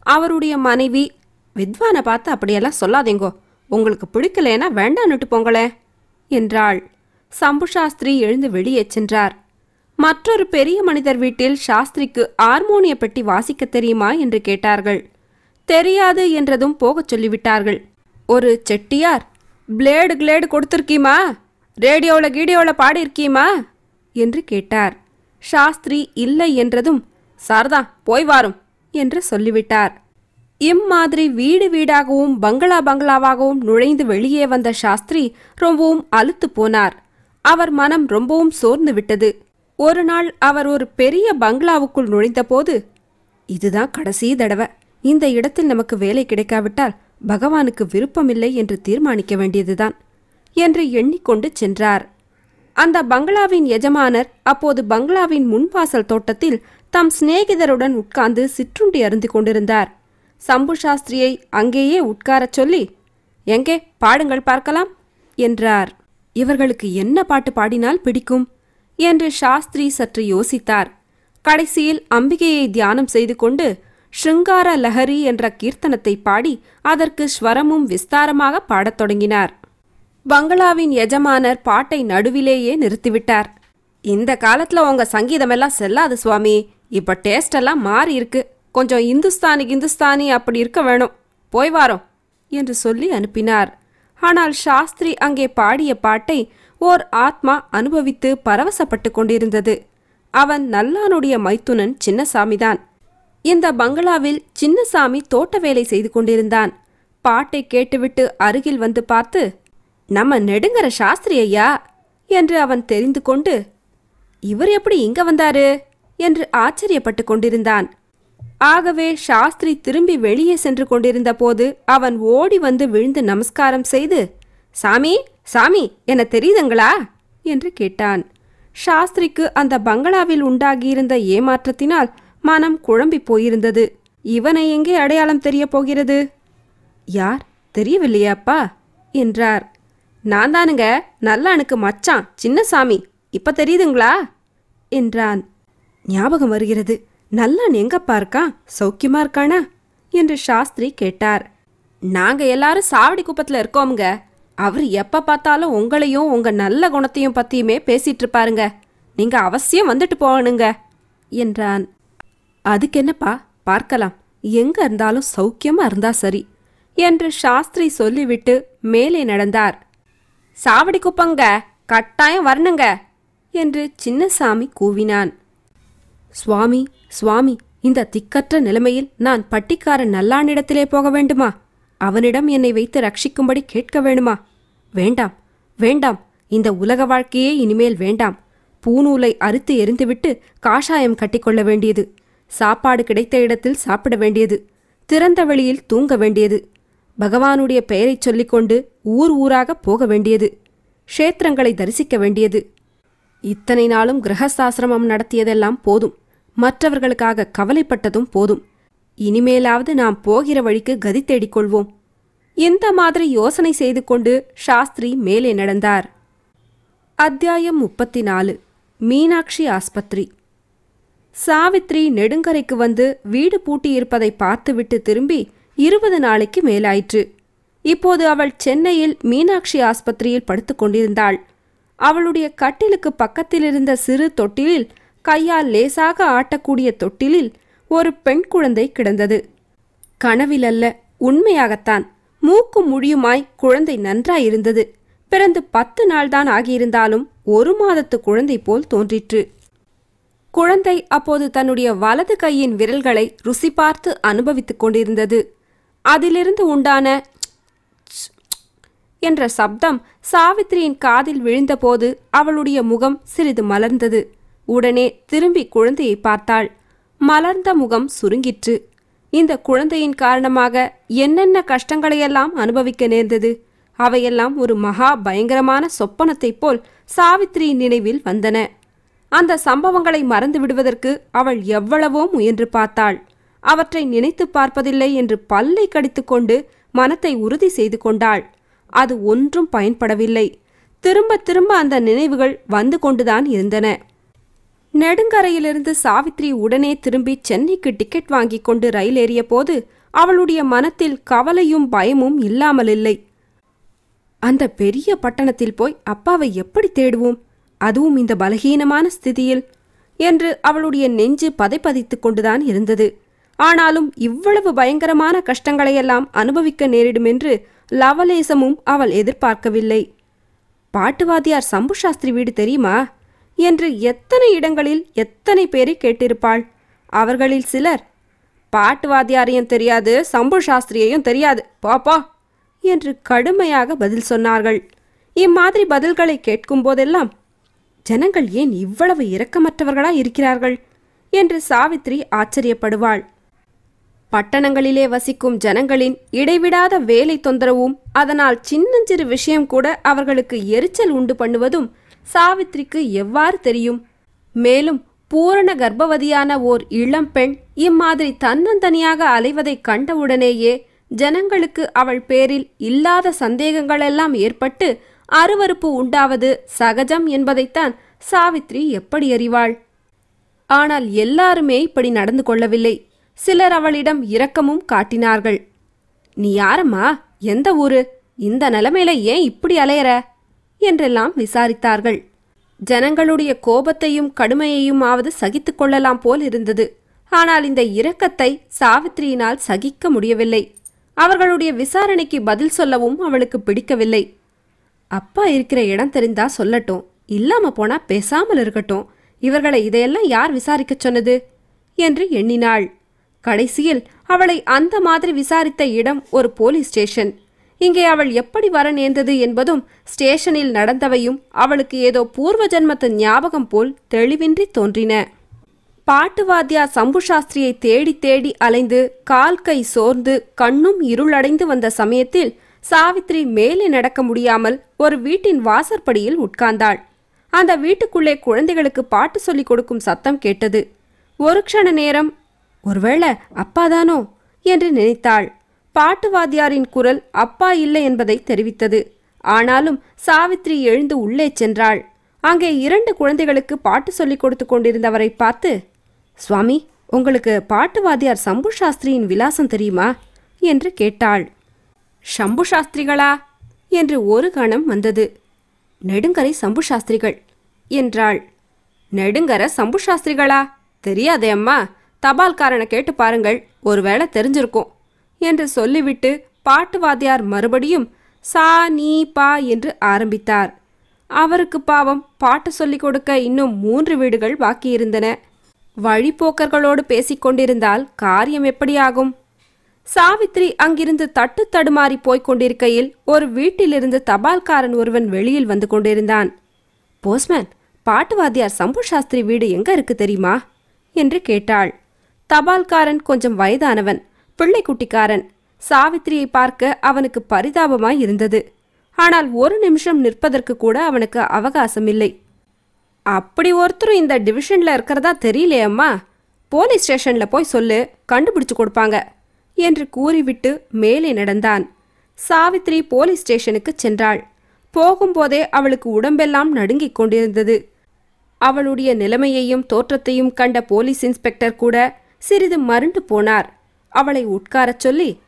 அவருடைய மனைவி வித்வானை பார்த்து அப்படியெல்லாம் சொல்லாதேங்கோ உங்களுக்கு பிடிக்கலேனா வேண்டான்னுட்டு போங்களே என்றாள். சம்பு சாஸ்திரி எழுந்து வெளியே சென்றார். மற்றொரு பெரிய மனிதர் வீட்டில் சாஸ்திரிக்கு ஹார்மோனிய பெட்டி வாசிக்க தெரியுமா என்று கேட்டார்கள். தெரியாது என்றதும் போகச் சொல்லிவிட்டார்கள். ஒரு செட்டியார் பிளேடு கிளேடு கொடுத்துருக்கீமா? ரேடியோவில் கீடியோவில் பாடியிருக்கீமா? என்று கேட்டார். சாஸ்திரி இல்லை என்றதும் சாரதா போய் வாரும் என்று சொல்லிவிட்டார். இம்மாதிரி வீடு வீடாகவும் பங்களா பங்களாவாகவும் நுழைந்து வெளியே வந்த சாஸ்திரி ரொம்பவும் அலுத்து போனார். அவர் மனம் ரொம்பவும் சோர்ந்து விட்டது. ஒரு நாள் அவர் ஒரு பெரிய பங்களாவுக்குள் நுழைந்தபோது இதுதான் கடைசி தடவை. இந்த இடத்தில் நமக்கு வேலை கிடைக்காவிட்டால் பகவானுக்கு விருப்பமில்லை என்று தீர்மானிக்க வேண்டியதுதான் என்று எண்ணிக்கொண்டு சென்றார். அந்த பங்களாவின் எஜமானர் அப்போது பங்களாவின் முன்வாசல் தோட்டத்தில் தம் சிநேகிதருடன் உட்கார்ந்து சிற்றுண்டி அருந்து கொண்டிருந்தார். சம்பு சாஸ்திரியை அங்கேயே உட்காரச் சொல்லி எங்கே பாடுங்கள் பார்க்கலாம்? என்றார். இவர்களுக்கு என்ன பாட்டு பாடினால் பிடிக்கும்? என்று சாஸ்திரி சற்று யோசித்தார். கடைசியில் அம்பிகையை தியானம் செய்து கொண்டு ஷிங்கார லஹரி என்ற கீர்த்தனத்தை பாடி அதற்கு ஸ்வரமும் விஸ்தாரமாக பாடத் தொடங்கினார். பங்களாவின் எஜமானர் பாட்டை நடுவிலேயே நிறுத்திவிட்டார். இந்த காலத்துல உங்க சங்கீதமெல்லாம் செல்லாது சுவாமி. இப்ப டேஸ்டெல்லாம் மாறி இருக்கு கொஞ்சம் இந்துஸ்தானி கிந்துஸ்தானி அப்படி இருக்க வேணும். போய் வாரோம் என்று சொல்லி அனுப்பினார். ஆனால் சாஸ்திரி அங்கே பாடிய பாட்டை ஓர் ஆத்மா அனுபவித்து பரவசப்பட்டு கொண்டிருந்தது. அவன் நல்லானுடைய மைத்துனன் சின்னசாமிதான். இந்த பங்களாவில் சின்னசாமி தோட்ட வேலை செய்து கொண்டிருந்தான். பாட்டை கேட்டுவிட்டு அருகில் வந்து பார்த்து நம்ம நெடுங்கர சாஸ்திரி ஐயா என்று அவன் தெரிந்து கொண்டு இவர் எப்படி இங்க வந்தாரு? என்று ஆச்சரியப்பட்டு கொண்டிருந்தான். ஆகவே சாஸ்திரி திரும்பி வெளியே சென்று கொண்டிருந்த போது அவன் ஓடி வந்து விழுந்து நமஸ்காரம் செய்து சாமி சாமி என தெரியுதுங்களா? என்று கேட்டான். சாஸ்திரிக்கு அந்த பங்களாவில் உண்டாகியிருந்த ஏமாற்றத்தினால் மனம் குழம்பி போயிருந்தது. இவனை எங்கே அடையாளம் தெரியப் போகிறது? யார்? தெரியவில்லையாப்பா என்றார். நான் தானுங்க நல்லானுக்கு மச்சான் சின்னசாமி இப்ப தெரியுதுங்களா? என்றான். ஞாபகம் வருகிறது. நல்லான் எங்கப்பா இருக்கான் சௌக்கியமா இருக்கானா? என்று சாஸ்திரி கேட்டார். நாங்க எல்லாரும் சாவடி குப்பத்துல இருக்கோமுங்க. அவர் எப்ப பார்த்தாலும் உங்களையும் உங்க நல்ல குணத்தையும் பத்தியுமே பேசிட்டு இருப்பாருங்க. நீங்க அவசியம் வந்துட்டு போகணுங்க என்றான். அதுக்கு என்னப்பா? பார்க்கலாம். எங்க இருந்தாலும் சௌக்கியமா இருந்தா சரி என்று சாஸ்திரி சொல்லிவிட்டு மேலே நடந்தார். சாவடி குப்பங்க கட்டாயம் வரணுங்க என்று சின்னசாமி கூவினான். சுவாமி சுவாமி இந்த திக்கற்ற நிலைமையில் நான் பட்டிக்காரன் நல்லானிடத்திலே போக வேண்டுமா? அவனிடம் என்னை வைத்து ரட்சிக்கும்படி கேட்க வேணுமா? வேண்டாம் வேண்டாம் இந்த உலக வாழ்க்கையே இனிமேல் வேண்டாம். பூநூலை அறுத்து எரிந்துவிட்டு காஷாயம் கட்டிக்கொள்ள வேண்டியது. சாப்பாடு கிடைத்த இடத்தில் சாப்பிட வேண்டியது. திறந்த வெளியில் தூங்க வேண்டியது. பகவானுடைய பெயரைச் சொல்லிக்கொண்டு ஊர் ஊராக போக வேண்டியது. க்ஷேத்திரங்களை தரிசிக்க வேண்டியது. இத்தனை நாளும் கிரகசாசிரமம் நடத்தியதெல்லாம் போதும். மற்றவர்களுக்காக கவலைப்பட்டதும் போதும். இனிமேலாவது நாம் போகிற வழிக்கு கதி தேடிக்கொள்வோம். இந்த மாதிரி யோசனை செய்து கொண்டு சாஸ்திரி மேலே நடந்தார். அத்தியாயம் முப்பத்தி நாலு மீனாட்சி ஆஸ்பத்திரி. சாவித்ரி நெடுங்கரைக்கு வந்து வீடு பூட்டியிருப்பதை பார்த்துவிட்டு திரும்பி இருபது நாளைக்கு மேலாயிற்று. இப்போது அவள் சென்னையில் மீனாட்சி ஆஸ்பத்திரியில் படுத்துக் கொண்டிருந்தாள். அவளுடைய கட்டிலுக்கு பக்கத்திலிருந்த சிறு தொட்டிலில் கையால் லேசாக ஆட்டக்கூடிய தொட்டிலில் ஒரு பெண் குழந்தை கிடந்தது. கனவிலல்ல உண்மையாகத்தான். மூக்கும் முடியுமாய் குழந்தை நன்றாயிருந்தது. பிறந்து பத்து நாள்தான் ஆகியிருந்தாலும் ஒரு மாதத்து குழந்தை போல் தோன்றிற்று. குழந்தை அப்போது தன்னுடைய வலது கையின் விரல்களை ருசி பார்த்து அனுபவித்துக் கொண்டிருந்தது. அதிலிருந்து உண்டான என்ற சப்தம் சாவித்திரியின் காதில் விழுந்தபோது அவளுடைய முகம் சிறிது மலர்ந்தது. உடனே திரும்பி குழந்தையை பார்த்தாள். மலர்ந்த முகம் சுருங்கிற்று. இந்த குழந்தையின் காரணமாக என்னென்ன கஷ்டங்களையெல்லாம் அனுபவிக்க நேர்ந்தது? அவையெல்லாம் ஒரு மகா பயங்கரமான சொப்பனத்தைப் போல் சாவித்திரியின் நினைவில் வந்தன. அந்த சம்பவங்களை மறந்து விடுவதற்கு அவள் எவ்வளவோ முயன்று பார்த்தாள். அவற்றை நினைத்து பார்ப்பதில்லை என்று பல்லை கடித்துக்கொண்டு மனத்தை உறுதி செய்து கொண்டாள். அது ஒன்றும் பயன்படவில்லை. திரும்ப திரும்ப அந்த நினைவுகள் வந்து கொண்டுதான் இருந்தன. நெடுங்கரையிலிருந்து சாவித்ரி உடனே திரும்பி சென்னைக்கு டிக்கெட் வாங்கிக் கொண்டு ரயில் ஏறிய போது அவளுடைய மனத்தில் கவலையும் பயமும் இல்லாமலில்லை அந்த பெரிய பட்டணத்தில் போய் அப்பாவை எப்படி தேடுவோம்? அதுவும் இந்த பலகீனமான ஸ்திதியில் என்று அவளுடைய நெஞ்சு பதைப்பதைத்துக் கொண்டுதான் இருந்தது. ஆனாலும் இவ்வளவு பயங்கரமான கஷ்டங்களையெல்லாம் அனுபவிக்க நேரிடும் என்று லவலேசமும் அவள் எதிர்பார்க்கவில்லை. பாட்டுவாதியார் சம்பு சாஸ்திரி வீடு தெரியுமா? என்று எத்தனை இடங்களில் எத்தனை பேரை கேட்டிருப்பாள்? அவர்களில் சிலர் பாட்டுவாதியாரையும் தெரியாது சம்பு சாஸ்திரியையும் தெரியாது. பாப்பா! என்று கடுமையாக பதில் சொன்னார்கள். இம்மாதிரி பதில்களை கேட்கும் போதெல்லாம் ஜனங்கள் ஏன் இவ்வளவு இரக்கமற்றவர்களா இருக்கிறார்கள்? என்று சாவித்ரி ஆச்சரியப்படுவாள். பட்டணங்களிலே வசிக்கும் ஜனங்களின் இடைவிடாத வேலை தொந்தரவும் அதனால் சின்னஞ்சிறு விஷயம் கூட அவர்களுக்கு எரிச்சல் உண்டு பண்ணுவதும் சாவித்ரிக்கு எவ்வாறு தெரியும்? மேலும் பூரண கர்ப்பவதியான ஓர் இளம்பெண் இம்மாதிரி தன்னந்தனியாக அலைவதைக் கண்டவுடனேயே ஜனங்களுக்கு அவள் பேரில் இல்லாத சந்தேகங்களெல்லாம் ஏற்பட்டு அருவருப்பு உண்டாவது சகஜம் என்பதைத்தான் சாவித்ரி எப்படி அறிவாள்? ஆனால் எல்லாருமே இப்படி நடந்து கொள்ளவில்லை. சிலர் அவளிடம் இரக்கமும் காட்டினார்கள். நீ யாரம்மா? எந்த ஊரு? இந்த நிலைமையில ஏன் இப்படி அலையற? என்றெல்லாம் விசாரித்தார்கள். ஜனங்களுடைய கோபத்தையும் கடுமையையுமாவது சகித்து கொள்ளலாம் போல் இருந்தது. ஆனால் இந்த இரக்கத்தை சாவித்திரியினால் சகிக்க முடியவில்லை. அவர்களுடைய விசாரணைக்கு பதில் சொல்லவும் அவளுக்கு பிடிக்கவில்லை. அப்பா இருக்கிற இடம் தெரிந்தா சொல்லட்டும் இல்லாம போனா பேசாமல் இருக்கட்டும். இவர்களை இதையெல்லாம் யார் விசாரிக்கச் சொன்னது? என்று எண்ணினாள். கடைசியில் அவளை அந்த மாதிரி விசாரித்த இடம் ஒரு போலீஸ் ஸ்டேஷன். இங்கே அவள் எப்படி வர நேர்ந்தது என்பதும் ஸ்டேஷனில் நடந்தவையும் அவளுக்கு ஏதோ பூர்வ ஜன்மத்து ஞாபகம் போல் தெளிவின்றி தோன்றின. பாட்டுவாத்தியா சம்பு சாஸ்திரியை தேடி தேடி அலைந்து கால் கை சோர்ந்து கண்ணும் இருளடைந்து வந்த சமயத்தில் சாவித்ரி மேலே நடக்க முடியாமல் ஒரு வீட்டின் வாசற்படியில் உட்கார்ந்தாள். அந்த வீட்டுக்குள்ளே குழந்தைகளுக்கு பாட்டு சொல்லிக் கொடுக்கும் சத்தம் கேட்டது. ஒரு க்ஷண நேரம் ஒருவேளை அப்பாதானோ? என்று நினைத்தாள். பாட்டுவாத்தியாரின் குரல் அப்பா இல்லை என்பதை தெரிவித்தது. ஆனாலும் சாவித்ரி எழுந்து உள்ளே சென்றாள். அங்கே இரண்டு குழந்தைகளுக்கு பாட்டு சொல்லிக் கொடுத்து கொண்டிருந்தவரை பார்த்து சுவாமி உங்களுக்கு பாட்டுவாதியார் சம்பு சாஸ்திரியின் விலாசம் தெரியுமா? என்று கேட்டாள். சம்பு சாஸ்திரிகளா? என்று ஒரு கணம் வந்தது. நெடுங்கரை சம்பு சாஸ்திரிகள் என்றாள். நெடுங்கர சம்பு சாஸ்திரிகளா? தெரியாதே அம்மா. தபால்காரனை கேட்டு பாருங்கள். ஒருவேளை தெரிஞ்சிருக்கும். என்று சொல்லிவிட்டு பாட்டு வாத்தியார் மறுபடியும் சா நீ பா என்று ஆரம்பித்தார். அவருக்கு பாவம் பாட்டு சொல்லிக் கொடுக்க இன்னும் மூன்று வீடுகள் பாக்கியிருந்தன வழிப்போக்கர்களோடு பேசிக் கொண்டிருந்தால் காரியம் எப்படியாகும்? சாவித்ரி அங்கிருந்து தட்டு தடுமாறி போய்க் கொண்டிருக்கையில் ஒரு வீட்டிலிருந்து தபால்காரன் ஒருவன் வெளியில் வந்து கொண்டிருந்தான். போஸ்மேன் பாட்டுவாதியார் சம்பு சாஸ்திரி வீடு எங்க இருக்கு தெரியுமா? என்று கேட்டாள். தபால்காரன் கொஞ்சம் வயதானவன். பிள்ளைக்குட்டிக்காரன். சாவித்திரியை பார்க்க அவனுக்கு பரிதாபமாய் இருந்தது. ஆனால் ஒரு நிமிஷம் நிற்பதற்கு கூட அவனுக்கு அவகாசம் இல்லை அப்படி ஒருத்தரும் இந்த டிவிஷன்ல இருக்கிறதா தெரியலையம்மா போலீஸ் ஸ்டேஷன்ல போய் சொல்லு கண்டுபிடிச்சு கொடுப்பாங்க என்று கூறிவிட்டு மேலே நடந்தான். சாவித்ரி போலீஸ் ஸ்டேஷனுக்கு சென்றாள். போகும்போதே அவளுக்கு உடம்பெல்லாம் நடுங்கிக் கொண்டிருந்தது. அவளுடைய நிலைமையையும் தோற்றத்தையும் கண்ட போலீஸ் இன்ஸ்பெக்டர் கூட சிறிது மருண்டு போனார். அவளை உட்காரச் சொல்லி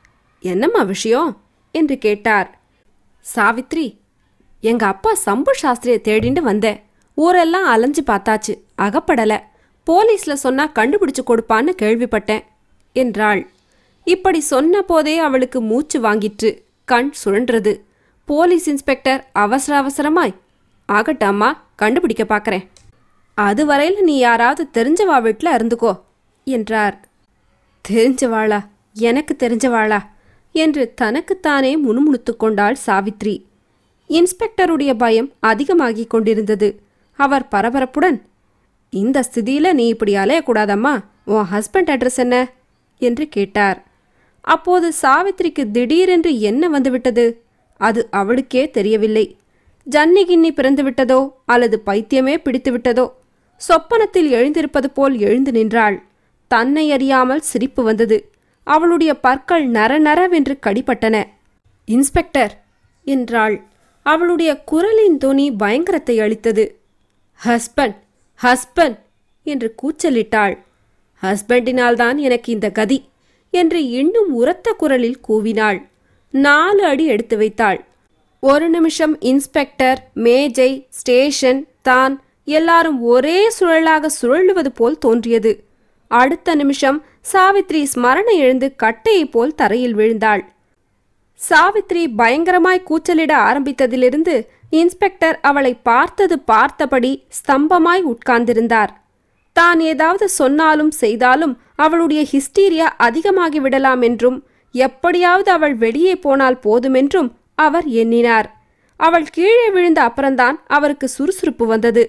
என்னம்மா விஷயம்? என்று கேட்டார். சாவித்ரி எங்க அப்பா சம்பு சாஸ்திரியை தேடிண்டு வந்தேன். ஊரெல்லாம் அலைஞ்சு பார்த்தாச்சு. அகப்படல. போலீஸ்ல சொன்னா கண்டுபிடிச்சு கொடுப்பான்னு கேள்விப்பட்டேன் என்றாள். இப்படி சொன்ன போதே அவளுக்கு மூச்சு வாங்கிற்று. கண் சுழன்றது. போலீஸ் இன்ஸ்பெக்டர் அவசர அவசரமாய் ஆகட்டாம்மா கண்டுபிடிக்க பார்க்கறேன் அதுவரையில் நீ யாராவது தெரிஞ்சவா வீட்டில் இருந்துக்கோ என்றார். தெரிஞ்சவாளா? எனக்கு தெரிஞ்சவாளா? என்று தனக்குத்தானே முணுமுணுத்து கொண்டாள் சாவித்ரி. இன்ஸ்பெக்டருடைய பயம் அதிகமாகிக் கொண்டிருந்தது. அவர் பரபரப்புடன் இந்த ஸ்திதியில நீ இப்படி அலையக்கூடாதம்மா. உன் ஹஸ்பண்ட் அட்ரஸ் என்ன? என்று கேட்டார். அப்போது சாவித்ரிக்கு திடீரென்று என்ன வந்துவிட்டது? அது அவளுக்கே தெரியவில்லை. ஜன்னி கிண்ணி பிறந்துவிட்டதோ அல்லது பைத்தியமே பிடித்து விட்டதோ? சொப்பனத்தில் எழுந்திருப்பது போல் எழுந்து நின்றாள். தன்னை அறியாமல் சிரிப்பு வந்தது. அவளுடைய பற்கள் நர நரவென்று கடிபட்டன. இன்ஸ்பெக்டர் என்றாள். அவளுடைய குரலின் துணி பயங்கரத்தை அளித்தது. ஹஸ்பண்ட் ஹஸ்பண்ட் என்று கூச்சலிட்டாள். ஹஸ்பண்டினால்தான் எனக்கு இந்த கதி என்று இன்னும் உரத்த குரலில் கூவினாள். நாலு அடி எடுத்து வைத்தாள். ஒரு நிமிஷம் இன்ஸ்பெக்டர் மேஜை ஸ்டேஷன் தான் எல்லாரும் ஒரே சுழலாக சுழலுவது போல் தோன்றியது. அடுத்த நிமிஷம் சாவித்ரி ஸ்மரணை எழுந்து கட்டையைப் போல் தரையில் விழுந்தாள். சாவித்ரி பயங்கரமாய் கூச்சலிட ஆரம்பித்ததிலிருந்து இன்ஸ்பெக்டர் அவளை பார்த்தது பார்த்தபடி ஸ்தம்பமாய் உட்கார்ந்திருந்தார். தான் ஏதாவது சொன்னாலும் செய்தாலும் அவளுடைய ஹிஸ்டீரியா அதிகமாகி விடலாம் என்றும் எப்படியாவது அவள் வெளியே போனால் போதுமென்றும் அவர் எண்ணினார். அவள் கீழே விழுந்த அப்புறம்தான் அவருக்கு சுறுசுறுப்பு வந்தது.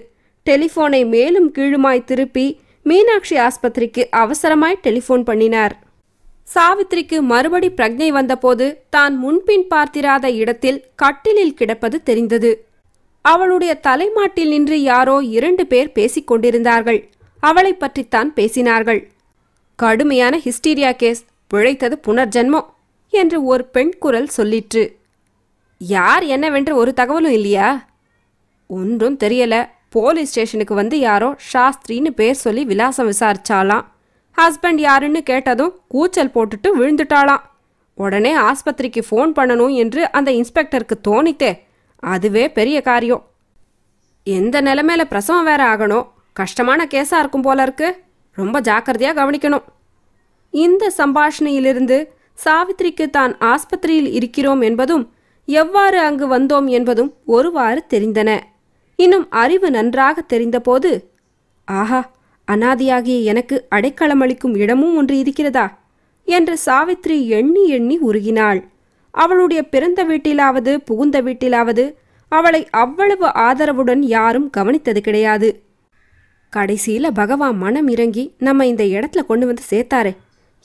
டெலிஃபோனை மேலும் கீழுமாய் திருப்பி மீனாட்சி ஆஸ்பத்திரிக்கு அவசரமாய் டெலிஃபோன் பண்ணினார். சாவித்ரிக்கு மறுபடி பிரக்ஞை வந்தபோது தான் முன்பின் பார்த்திராத இடத்தில் கட்டிலில் கிடப்பது தெரிந்தது. அவளுடைய தலைமாட்டில் நின்று யாரோ இரண்டு பேர் பேசிக் கொண்டிருந்தார்கள். அவளை பற்றித்தான் பேசினார்கள். கடுமையான ஹிஸ்டீரியா கேஸ். பிழைத்தது புனர்ஜன்மம் என்று ஒரு பெண் குரல் சொல்லிற்று. யார் என்னவென்று ஒரு தகவலும் இல்லையா? ஒன்றும் தெரியல. போலீஸ் ஸ்டேஷனுக்கு வந்து யாரோ சாஸ்திரின்னு பேர் சொல்லி விலாசம் விசாரிச்சாலாம் ஹஸ்பண்ட் யாருன்னு கேட்டதும் கூச்சல் போட்டுட்டு விழுந்துட்டாளாம். உடனே ஆஸ்பத்திரிக்கு ஃபோன் பண்ணணும் என்று அந்த இன்ஸ்பெக்டருக்கு தோணித்தே. அதுவே பெரிய காரியம். எந்த நிலைமையில பிரசவம் வேற ஆகணும்? கஷ்டமான கேஸா இருக்கும் போல இருக்கு. ரொம்ப ஜாக்கிரதையா கவனிக்கணும். இந்த சம்பாஷணையிலிருந்து சாவித்திரிக்கு தான் ஆஸ்பத்திரியில் இருக்கிறோம் என்பதும் எவ்வாறு அங்கு வந்தோம் என்பதும் ஒருவாறு தெரிந்தன. இன்னும் அறிவு நன்றாக தெரிந்தபோது ஆஹா அனாதியாகிய எனக்கு அடைக்கலமளிக்கும் இடமும் ஒன்று இருக்கிறதா? என்று சாவித்ரி எண்ணி எண்ணி உருகினாள். அவளுடைய பிறந்த வீட்டிலாவது புகுந்த வீட்டிலாவது அவளை அவ்வளவு ஆதரவுடன் யாரும் கவனித்தது கிடையாது. கடைசியில பகவான் மனம் இறங்கி நம்ம இந்த இடத்துல கொண்டு வந்து சேர்த்தாரே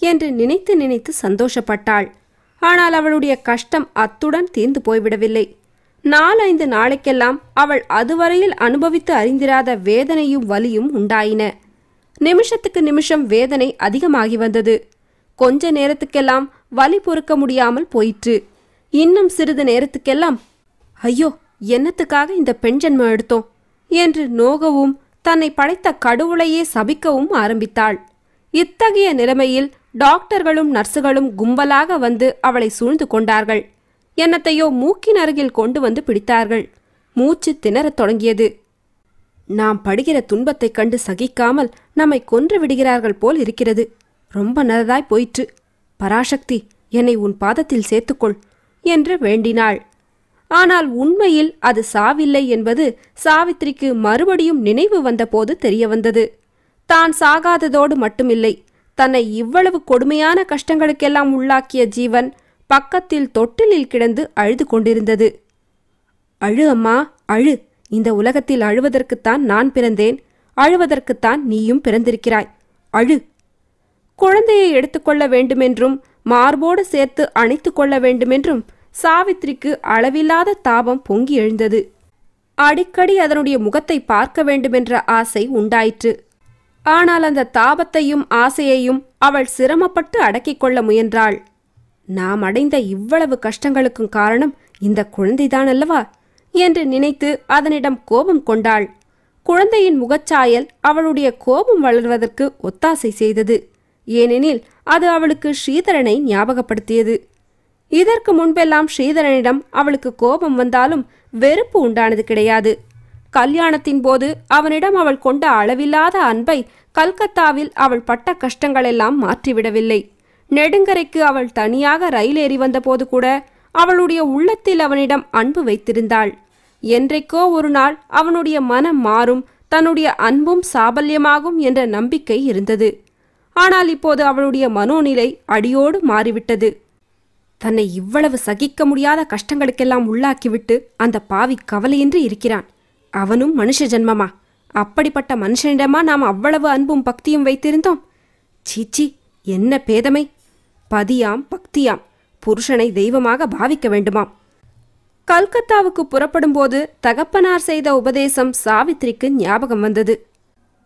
என்று நினைத்து நினைத்து சந்தோஷப்பட்டாள். ஆனால் அவளுடைய கஷ்டம் அத்துடன் தீர்ந்து போய்விடவில்லை. நாலைந்து நாளைக்கெல்லாம் அவள் அதுவரையில் அனுபவித்து அறிந்திராத வேதனையும் வலியும் உண்டாயின. நிமிஷத்துக்கு நிமிஷம் வேதனை அதிகமாகி வந்தது. கொஞ்ச நேரத்துக்கெல்லாம் வலி பொறுக்க முடியாமல் போயிற்று. இன்னும் சிறிது நேரத்துக்கெல்லாம் ஐயோ என்னத்துக்காக இந்த பெண் ஜென்மம் எடுத்தோம்? என்று நோகவும் தன்னை படைத்த கடவுளையே சபிக்கவும் ஆரம்பித்தாள். இத்தகைய நிலைமையில் டாக்டர்களும் நர்சுகளும் கும்பலாக வந்து அவளை சூழ்ந்து கொண்டார்கள். என்னத்தையோ மூக்கின் அருகில் கொண்டு வந்து பிடித்தார்கள். மூச்சு திணறத் தொடங்கியது. நாம் படுகிற துன்பத்தைக் கண்டு சகிக்காமல் நம்மை கொன்று விடுகிறார்கள் போல் இருக்கிறது. ரொம்ப நல்லதாய் போயிற்று. பராசக்தி என்னை உன் பாதத்தில் சேர்த்துக்கொள் என்று வேண்டினாள். ஆனால் உண்மையில் அது சாவில்லை என்பது சாவித்திரிக்கு மறுபடியும் நினைவு வந்தபோது தெரியவந்தது. தான் சாகாததோடு மட்டுமில்லை தன்னை இவ்வளவு கொடுமையான கஷ்டங்களுக்கெல்லாம் உள்ளாக்கிய ஜீவன் பக்கத்தில் தொட்டிலில் கிடந்து அழுது கொண்டிருந்தது. அழு அம்மா அழு. இந்த உலகத்தில் அழுவதற்குத்தான் நான் பிறந்தேன். அழுவதற்குத்தான் நீயும் பிறந்திருக்கிறாய். அழு. குழந்தையை எடுத்துக்கொள்ள வேண்டுமென்றும் மார்போடு சேர்த்து அணைத்து கொள்ள வேண்டுமென்றும் சாவித்திரிக்கு அளவில்லாத தாபம் பொங்கி எழுந்தது. அடிக்கடி அதனுடைய முகத்தை பார்க்க வேண்டுமென்ற ஆசை உண்டாயிற்று. ஆனால் அந்த தாபத்தையும் ஆசையையும் அவள் சிரமப்பட்டு அடக்கிக் கொள்ள முயன்றாள். நாம் அடைந்த இவ்வளவு கஷ்டங்களுக்கும் காரணம் இந்த குழந்தைதான் அல்லவா என்று நினைத்து அதனிடம் கோபம் கொண்டாள். குழந்தையின் முகச்சாயல் அவளுடைய கோபம் வளர்வதற்கு ஒத்தாசை செய்தது. ஏனெனில் அது அவளுக்கு ஸ்ரீதரனை ஞாபகப்படுத்தியது. இதற்கு முன்பெல்லாம் ஸ்ரீதரனிடம் அவளுக்கு கோபம் வந்தாலும் வெறுப்பு உண்டானது கிடையாது. கல்யாணத்தின் போது அவனிடம் அவள் கொண்ட அளவில்லாத அன்பை கல்கத்தாவில் அவள் பட்ட கஷ்டங்களெல்லாம் மாற்றிவிடவில்லை. நெடுங்கரைக்கு அவள் தனியாக ரயில் ஏறி வந்தபோது கூட அவளுடைய உள்ளத்தில் அவனிடம் அன்பு வைத்திருந்தாள். என்றைக்கோ ஒரு நாள் அவனுடைய மனம் மாறும் தன்னுடைய அன்பும் சாபல்யமாகும் என்ற நம்பிக்கை இருந்தது. ஆனால் இப்போது அவளுடைய மனோநிலை அடியோடு மாறிவிட்டது. தன்னை இவ்வளவு சகிக்க முடியாத கஷ்டங்களுக்கெல்லாம் உள்ளாக்கிவிட்டு அந்த பாவி கவலையின்றி இருக்கிறான். அவனும் மனுஷ ஜென்மமா? அப்படிப்பட்ட மனுஷனிடமா நாம் அவ்வளவு அன்பும் பக்தியும் வைத்திருந்தோம்? சீச்சி என்ன பேதமை? பதியாம் பக்தியாம். புருஷனை தெய்வமாக பாவிக்க வேண்டுமாம். கல்கத்தாவுக்கு புறப்படும்போது தகப்பனார் செய்த உபதேசம் சாவித்திரிக்கு ஞாபகம் வந்தது.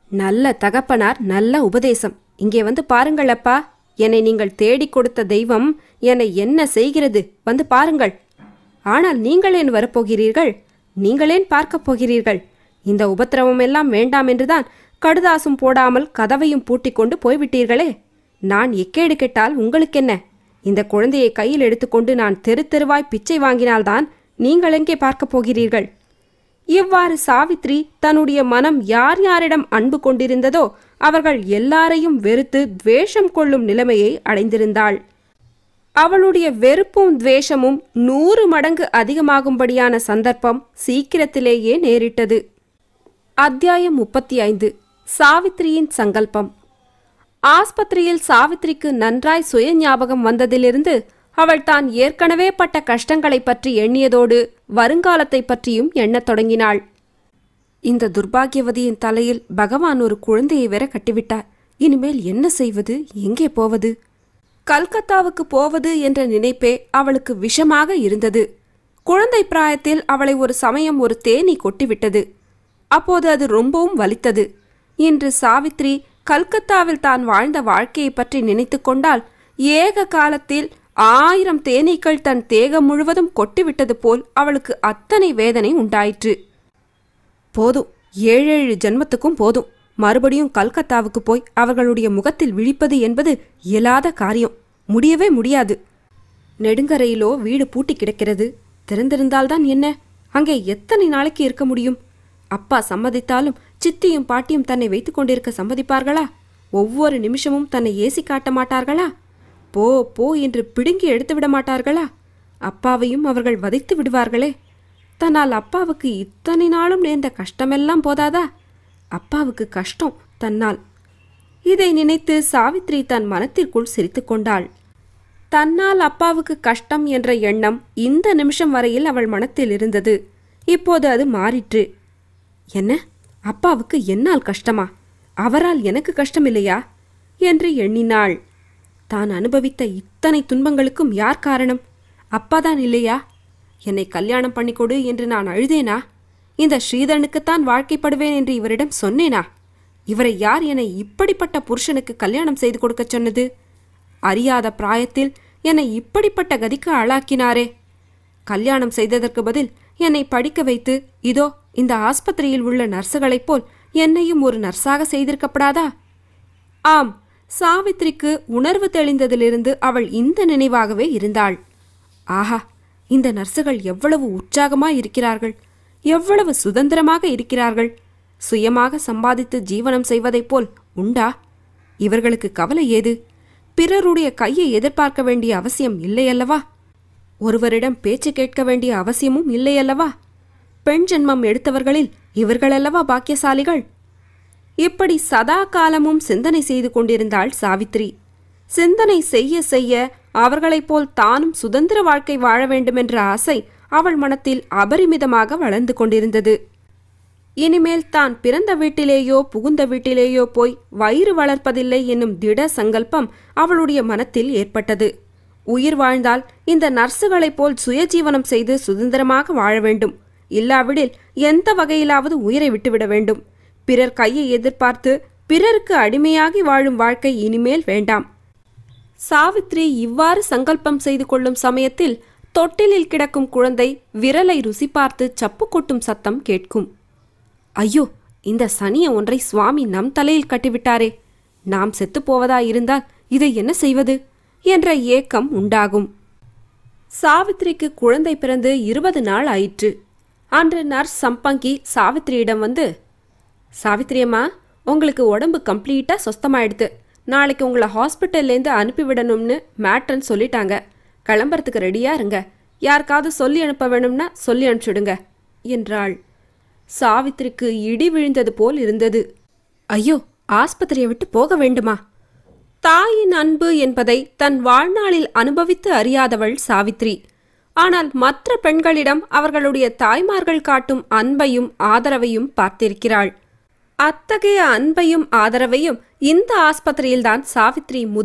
நல்ல தகப்பனார் நல்ல உபதேசம். இங்கே வந்து பாருங்கள் அப்பா என்னை நீங்கள் தேடிக் கொடுத்த தெய்வம் என்னை என்ன செய்கிறது? வந்து பாருங்கள். ஆனால் நீங்களேன் வரப்போகிறீர்கள்? நீங்களேன் பார்க்கப் போகிறீர்கள்? இந்த உபத்திரவம் எல்லாம் வேண்டாம் என்றுதான் கடுதாசும் போடாமல் கதவையும் பூட்டிக் கொண்டு போய்விட்டீர்களே. நான் எக்கேடு கெட்டால் உங்களுக்கென்ன? இந்த குழந்தையை கையில் எடுத்துக்கொண்டு நான் தெரு தெருவாய் பிச்சை வாங்கினால்தான் நீங்கள் எங்கே பார்க்கப் போகிறீர்கள்? இவ்வாறு சாவித்ரி தன்னுடைய மனம் யார் யாரிடம் அன்பு கொண்டிருந்ததோ அவர்கள் எல்லாரையும் வெறுத்து துவேஷம் கொள்ளும் நிலைமையை அடைந்திருந்தாள். அவளுடைய வெறுப்பும் துவேஷமும் நூறு மடங்கு அதிகமாகும்படியான சந்தர்ப்பம் சீக்கிரத்திலேயே நேரிட்டது. அத்தியாயம் முப்பத்தி ஐந்து. சாவித்ரியின் சங்கல்பம். ஆஸ்பத்திரியில் சாவித்ரிக்கு நன்றாய் சுய ஞாபகம் வந்ததிலிருந்து அவள் தான் ஏற்கனவே பட்ட கஷ்டங்களைப் பற்றி எண்ணியதோடு வருங்காலத்தைப் பற்றியும் எண்ணத் தொடங்கினாள். இந்த துர்பாகியவதியின் தலையில் பகவான் ஒரு குழந்தையை வேற கட்டிவிட்டார். இனிமேல் என்ன செய்வது? எங்கே போவது? கல்கத்தாவுக்கு போவது என்ற நினைப்பே அவளுக்கு விஷமாக இருந்தது. குழந்தை பிராயத்தில் அவளை ஒரு சமயம் ஒரு தேனி கொட்டிவிட்டது. அப்போது அது ரொம்பவும் வலித்தது. இன்று சாவித்ரி கல்கத்தாவில் தான் வாழ்ந்த வாழ்க்கையை பற்றி நினைத்து கொண்டால் ஏக காலத்தில் ஆயிரம் தேனீக்கள் தன் தேகம் முழுவதும் கொட்டிவிட்டது போல் அவளுக்கு அத்தனை வேதனை உண்டாயிற்று. போதும் ஏழேழு ஜென்மத்துக்கும் போதும். மறுபடியும் கல்கத்தாவுக்கு போய் அவர்களுடைய முகத்தில் விழிப்பது என்பது இயலாத காரியம். முடியவே முடியாது. நெடுங்கரையிலோ வீடு பூட்டி கிடக்கிறது. திறந்திருந்தால்தான் என்ன? அங்கே எத்தனை நாளைக்கு இருக்க முடியும்? அப்பா சம்மதித்தாலும் சித்தியும் பாட்டியும் தன்னை வைத்துக் கொண்டிருக்க சம்மதிப்பார்களா? ஒவ்வொரு நிமிஷமும் தன்னை ஏசி காட்ட மாட்டார்களா? போ போ என்று பிடுங்கி எடுத்து விட மாட்டார்களா? அப்பாவையும் அவர்கள் வதைத்து விடுவார்களே. தன்னால் அப்பாவுக்கு இத்தனை நாளும் நேர்ந்த கஷ்டமெல்லாம் போதாதா? அப்பாவுக்கு கஷ்டம் தன்னால். இதை நினைத்து சாவித்ரி தன் மனத்திற்குள் சிரித்துக்கொண்டாள் தன்னால் அப்பாவுக்கு கஷ்டம் என்ற எண்ணம் இந்த நிமிஷம் வரையில் அவள் மனத்தில் இருந்தது. இப்போது அது மாறிற்று. என்ன? அப்பாவுக்கு என்னால் கஷ்டமா? அவரால் எனக்கு கஷ்டம் இல்லையா என்று எண்ணினாள். தான் அனுபவித்த இத்தனை துன்பங்களுக்கும் யார் காரணம்? அப்பாதான் இல்லையா? என்னை கல்யாணம் பண்ணிக்கொடு என்று நான் அழுதேனா? இந்த ஸ்ரீதரனுக்குத்தான் வாழ்க்கைப்படுவேன் என்று இவரிடம் சொன்னேனா? இவரை யார் என்னை இப்படிப்பட்ட புருஷனுக்கு கல்யாணம் செய்து கொடுக்கச் சொன்னது? அறியாத பிராயத்தில் என்னை இப்படிப்பட்ட கதிக்கு ஆளாக்கினாரே. கல்யாணம் செய்ததற்கு பதில் என்னை படிக்க வைத்து இதோ இந்த ஆஸ்பத்திரியில் உள்ள நர்ஸுகளைப் போல் என்னையும் ஒரு நர்ஸாக செய்திருக்கப்படாதா? ஆம் சாவித்ரிக்கு உணர்வு தெளிந்ததிலிருந்து அவள் இந்த நினைவாகவே இருந்தாள். ஆஹா இந்த நர்ஸுகள் எவ்வளவு உற்சாகமாக இருக்கிறார்கள். எவ்வளவு சுதந்திரமாக இருக்கிறார்கள். சுயமாக சம்பாதித்து ஜீவனம் செய்வதைப் போல் உண்டா? இவர்களுக்கு கவலை ஏது? பிறருடைய கையை எதிர்பார்க்க வேண்டிய அவசியம் இல்லையல்லவா? ஒருவரிடம் பேச்சு கேட்க வேண்டிய அவசியமும் இல்லையல்லவா? பெண் ஜென்மம் எடுத்தவர்களில் இவர்களல்லவா பாக்கியசாலிகள்? இப்படி சதா காலமும் சிந்தனை செய்து கொண்டிருந்தாள் சாவித்ரி. சிந்தனை செய்ய செய்ய அவர்களைப் போல் தானும் சுதந்திர வாழ்க்கை வாழ வேண்டுமென்ற ஆசை அவள் மனத்தில் அபரிமிதமாக வளர்ந்து கொண்டிருந்தது. இனிமேல் தான் பிறந்த வீட்டிலேயோ புகுந்த வீட்டிலேயோ போய் வயிறு வளர்ப்பதில்லை என்னும் திட சங்கல்பம் அவளுடைய மனத்தில் ஏற்பட்டது. உயிர் வாழ்ந்தால் இந்த நர்சுகளைப் போல் சுயஜீவனம் செய்து சுதந்திரமாக வாழ வேண்டும். இல்லாவிடில் எந்த வகையிலாவது உயிரை விட்டுவிட வேண்டும். பிறர் கையை எதிர்பார்த்து பிறருக்கு அடிமையாகி வாழும் வாழ்க்கை இனிமேல் வேண்டாம். சாவித்ரி இவ்வாறு சங்கல்பம் செய்து கொள்ளும் சமயத்தில் தொட்டிலில் கிடக்கும் குழந்தை விரலை ருசி பார்த்து சப்பு கொட்டும் சத்தம் கேட்கும். ஐயோ இந்த சனிய ஒன்றை சுவாமி நம் தலையில் கட்டிவிட்டாரே. நாம் செத்துப்போவதா இருந்தால் இதை என்ன செய்வது? என்ற ஏக்கம் உண்டாகும். சாவித்ரிக்கு குழந்தை பிறந்து இருபது நாள் ஆயிற்று. அன்று நர்ஸ் சம்பங்கி சாவித்திரியிடம் வந்து சாவித்திரியம்மா உங்களுக்கு உடம்பு கம்ப்ளீட்டாக சொஸ்தமாயிடுது நாளைக்கு உங்களை ஹாஸ்பிட்டல்லேருந்து அனுப்பிவிடணும்னு மேட்ரன் சொல்லிட்டாங்க. கிளம்புறதுக்கு ரெடியாக இருங்க. யாருக்காவது சொல்லி அனுப்ப வேணும்னா சொல்லி அனுப்பிச்சுடுங்க என்றாள். சாவித்திரிக்கு இடி விழுந்தது போல் இருந்தது. ஐயோ ஆஸ்பத்திரியை விட்டு போக வேண்டுமா? தாயின் அன்பு என்பதை தன் வாழ்நாளில் அனுபவித்து அறியாதவள் சாவித்ரி ஆனால் மற்ற பெண்களிடம் அவர்களுடைய தாய்மார்கள் காட்டும் அன்பையும் ஆதரவையும் பார்த்திருக்கிறாள். அத்தகைய அன்பையும் ஆதரவையும் இந்த ஆஸ்பத்திரியில்தான் சாவித்ரி முதல்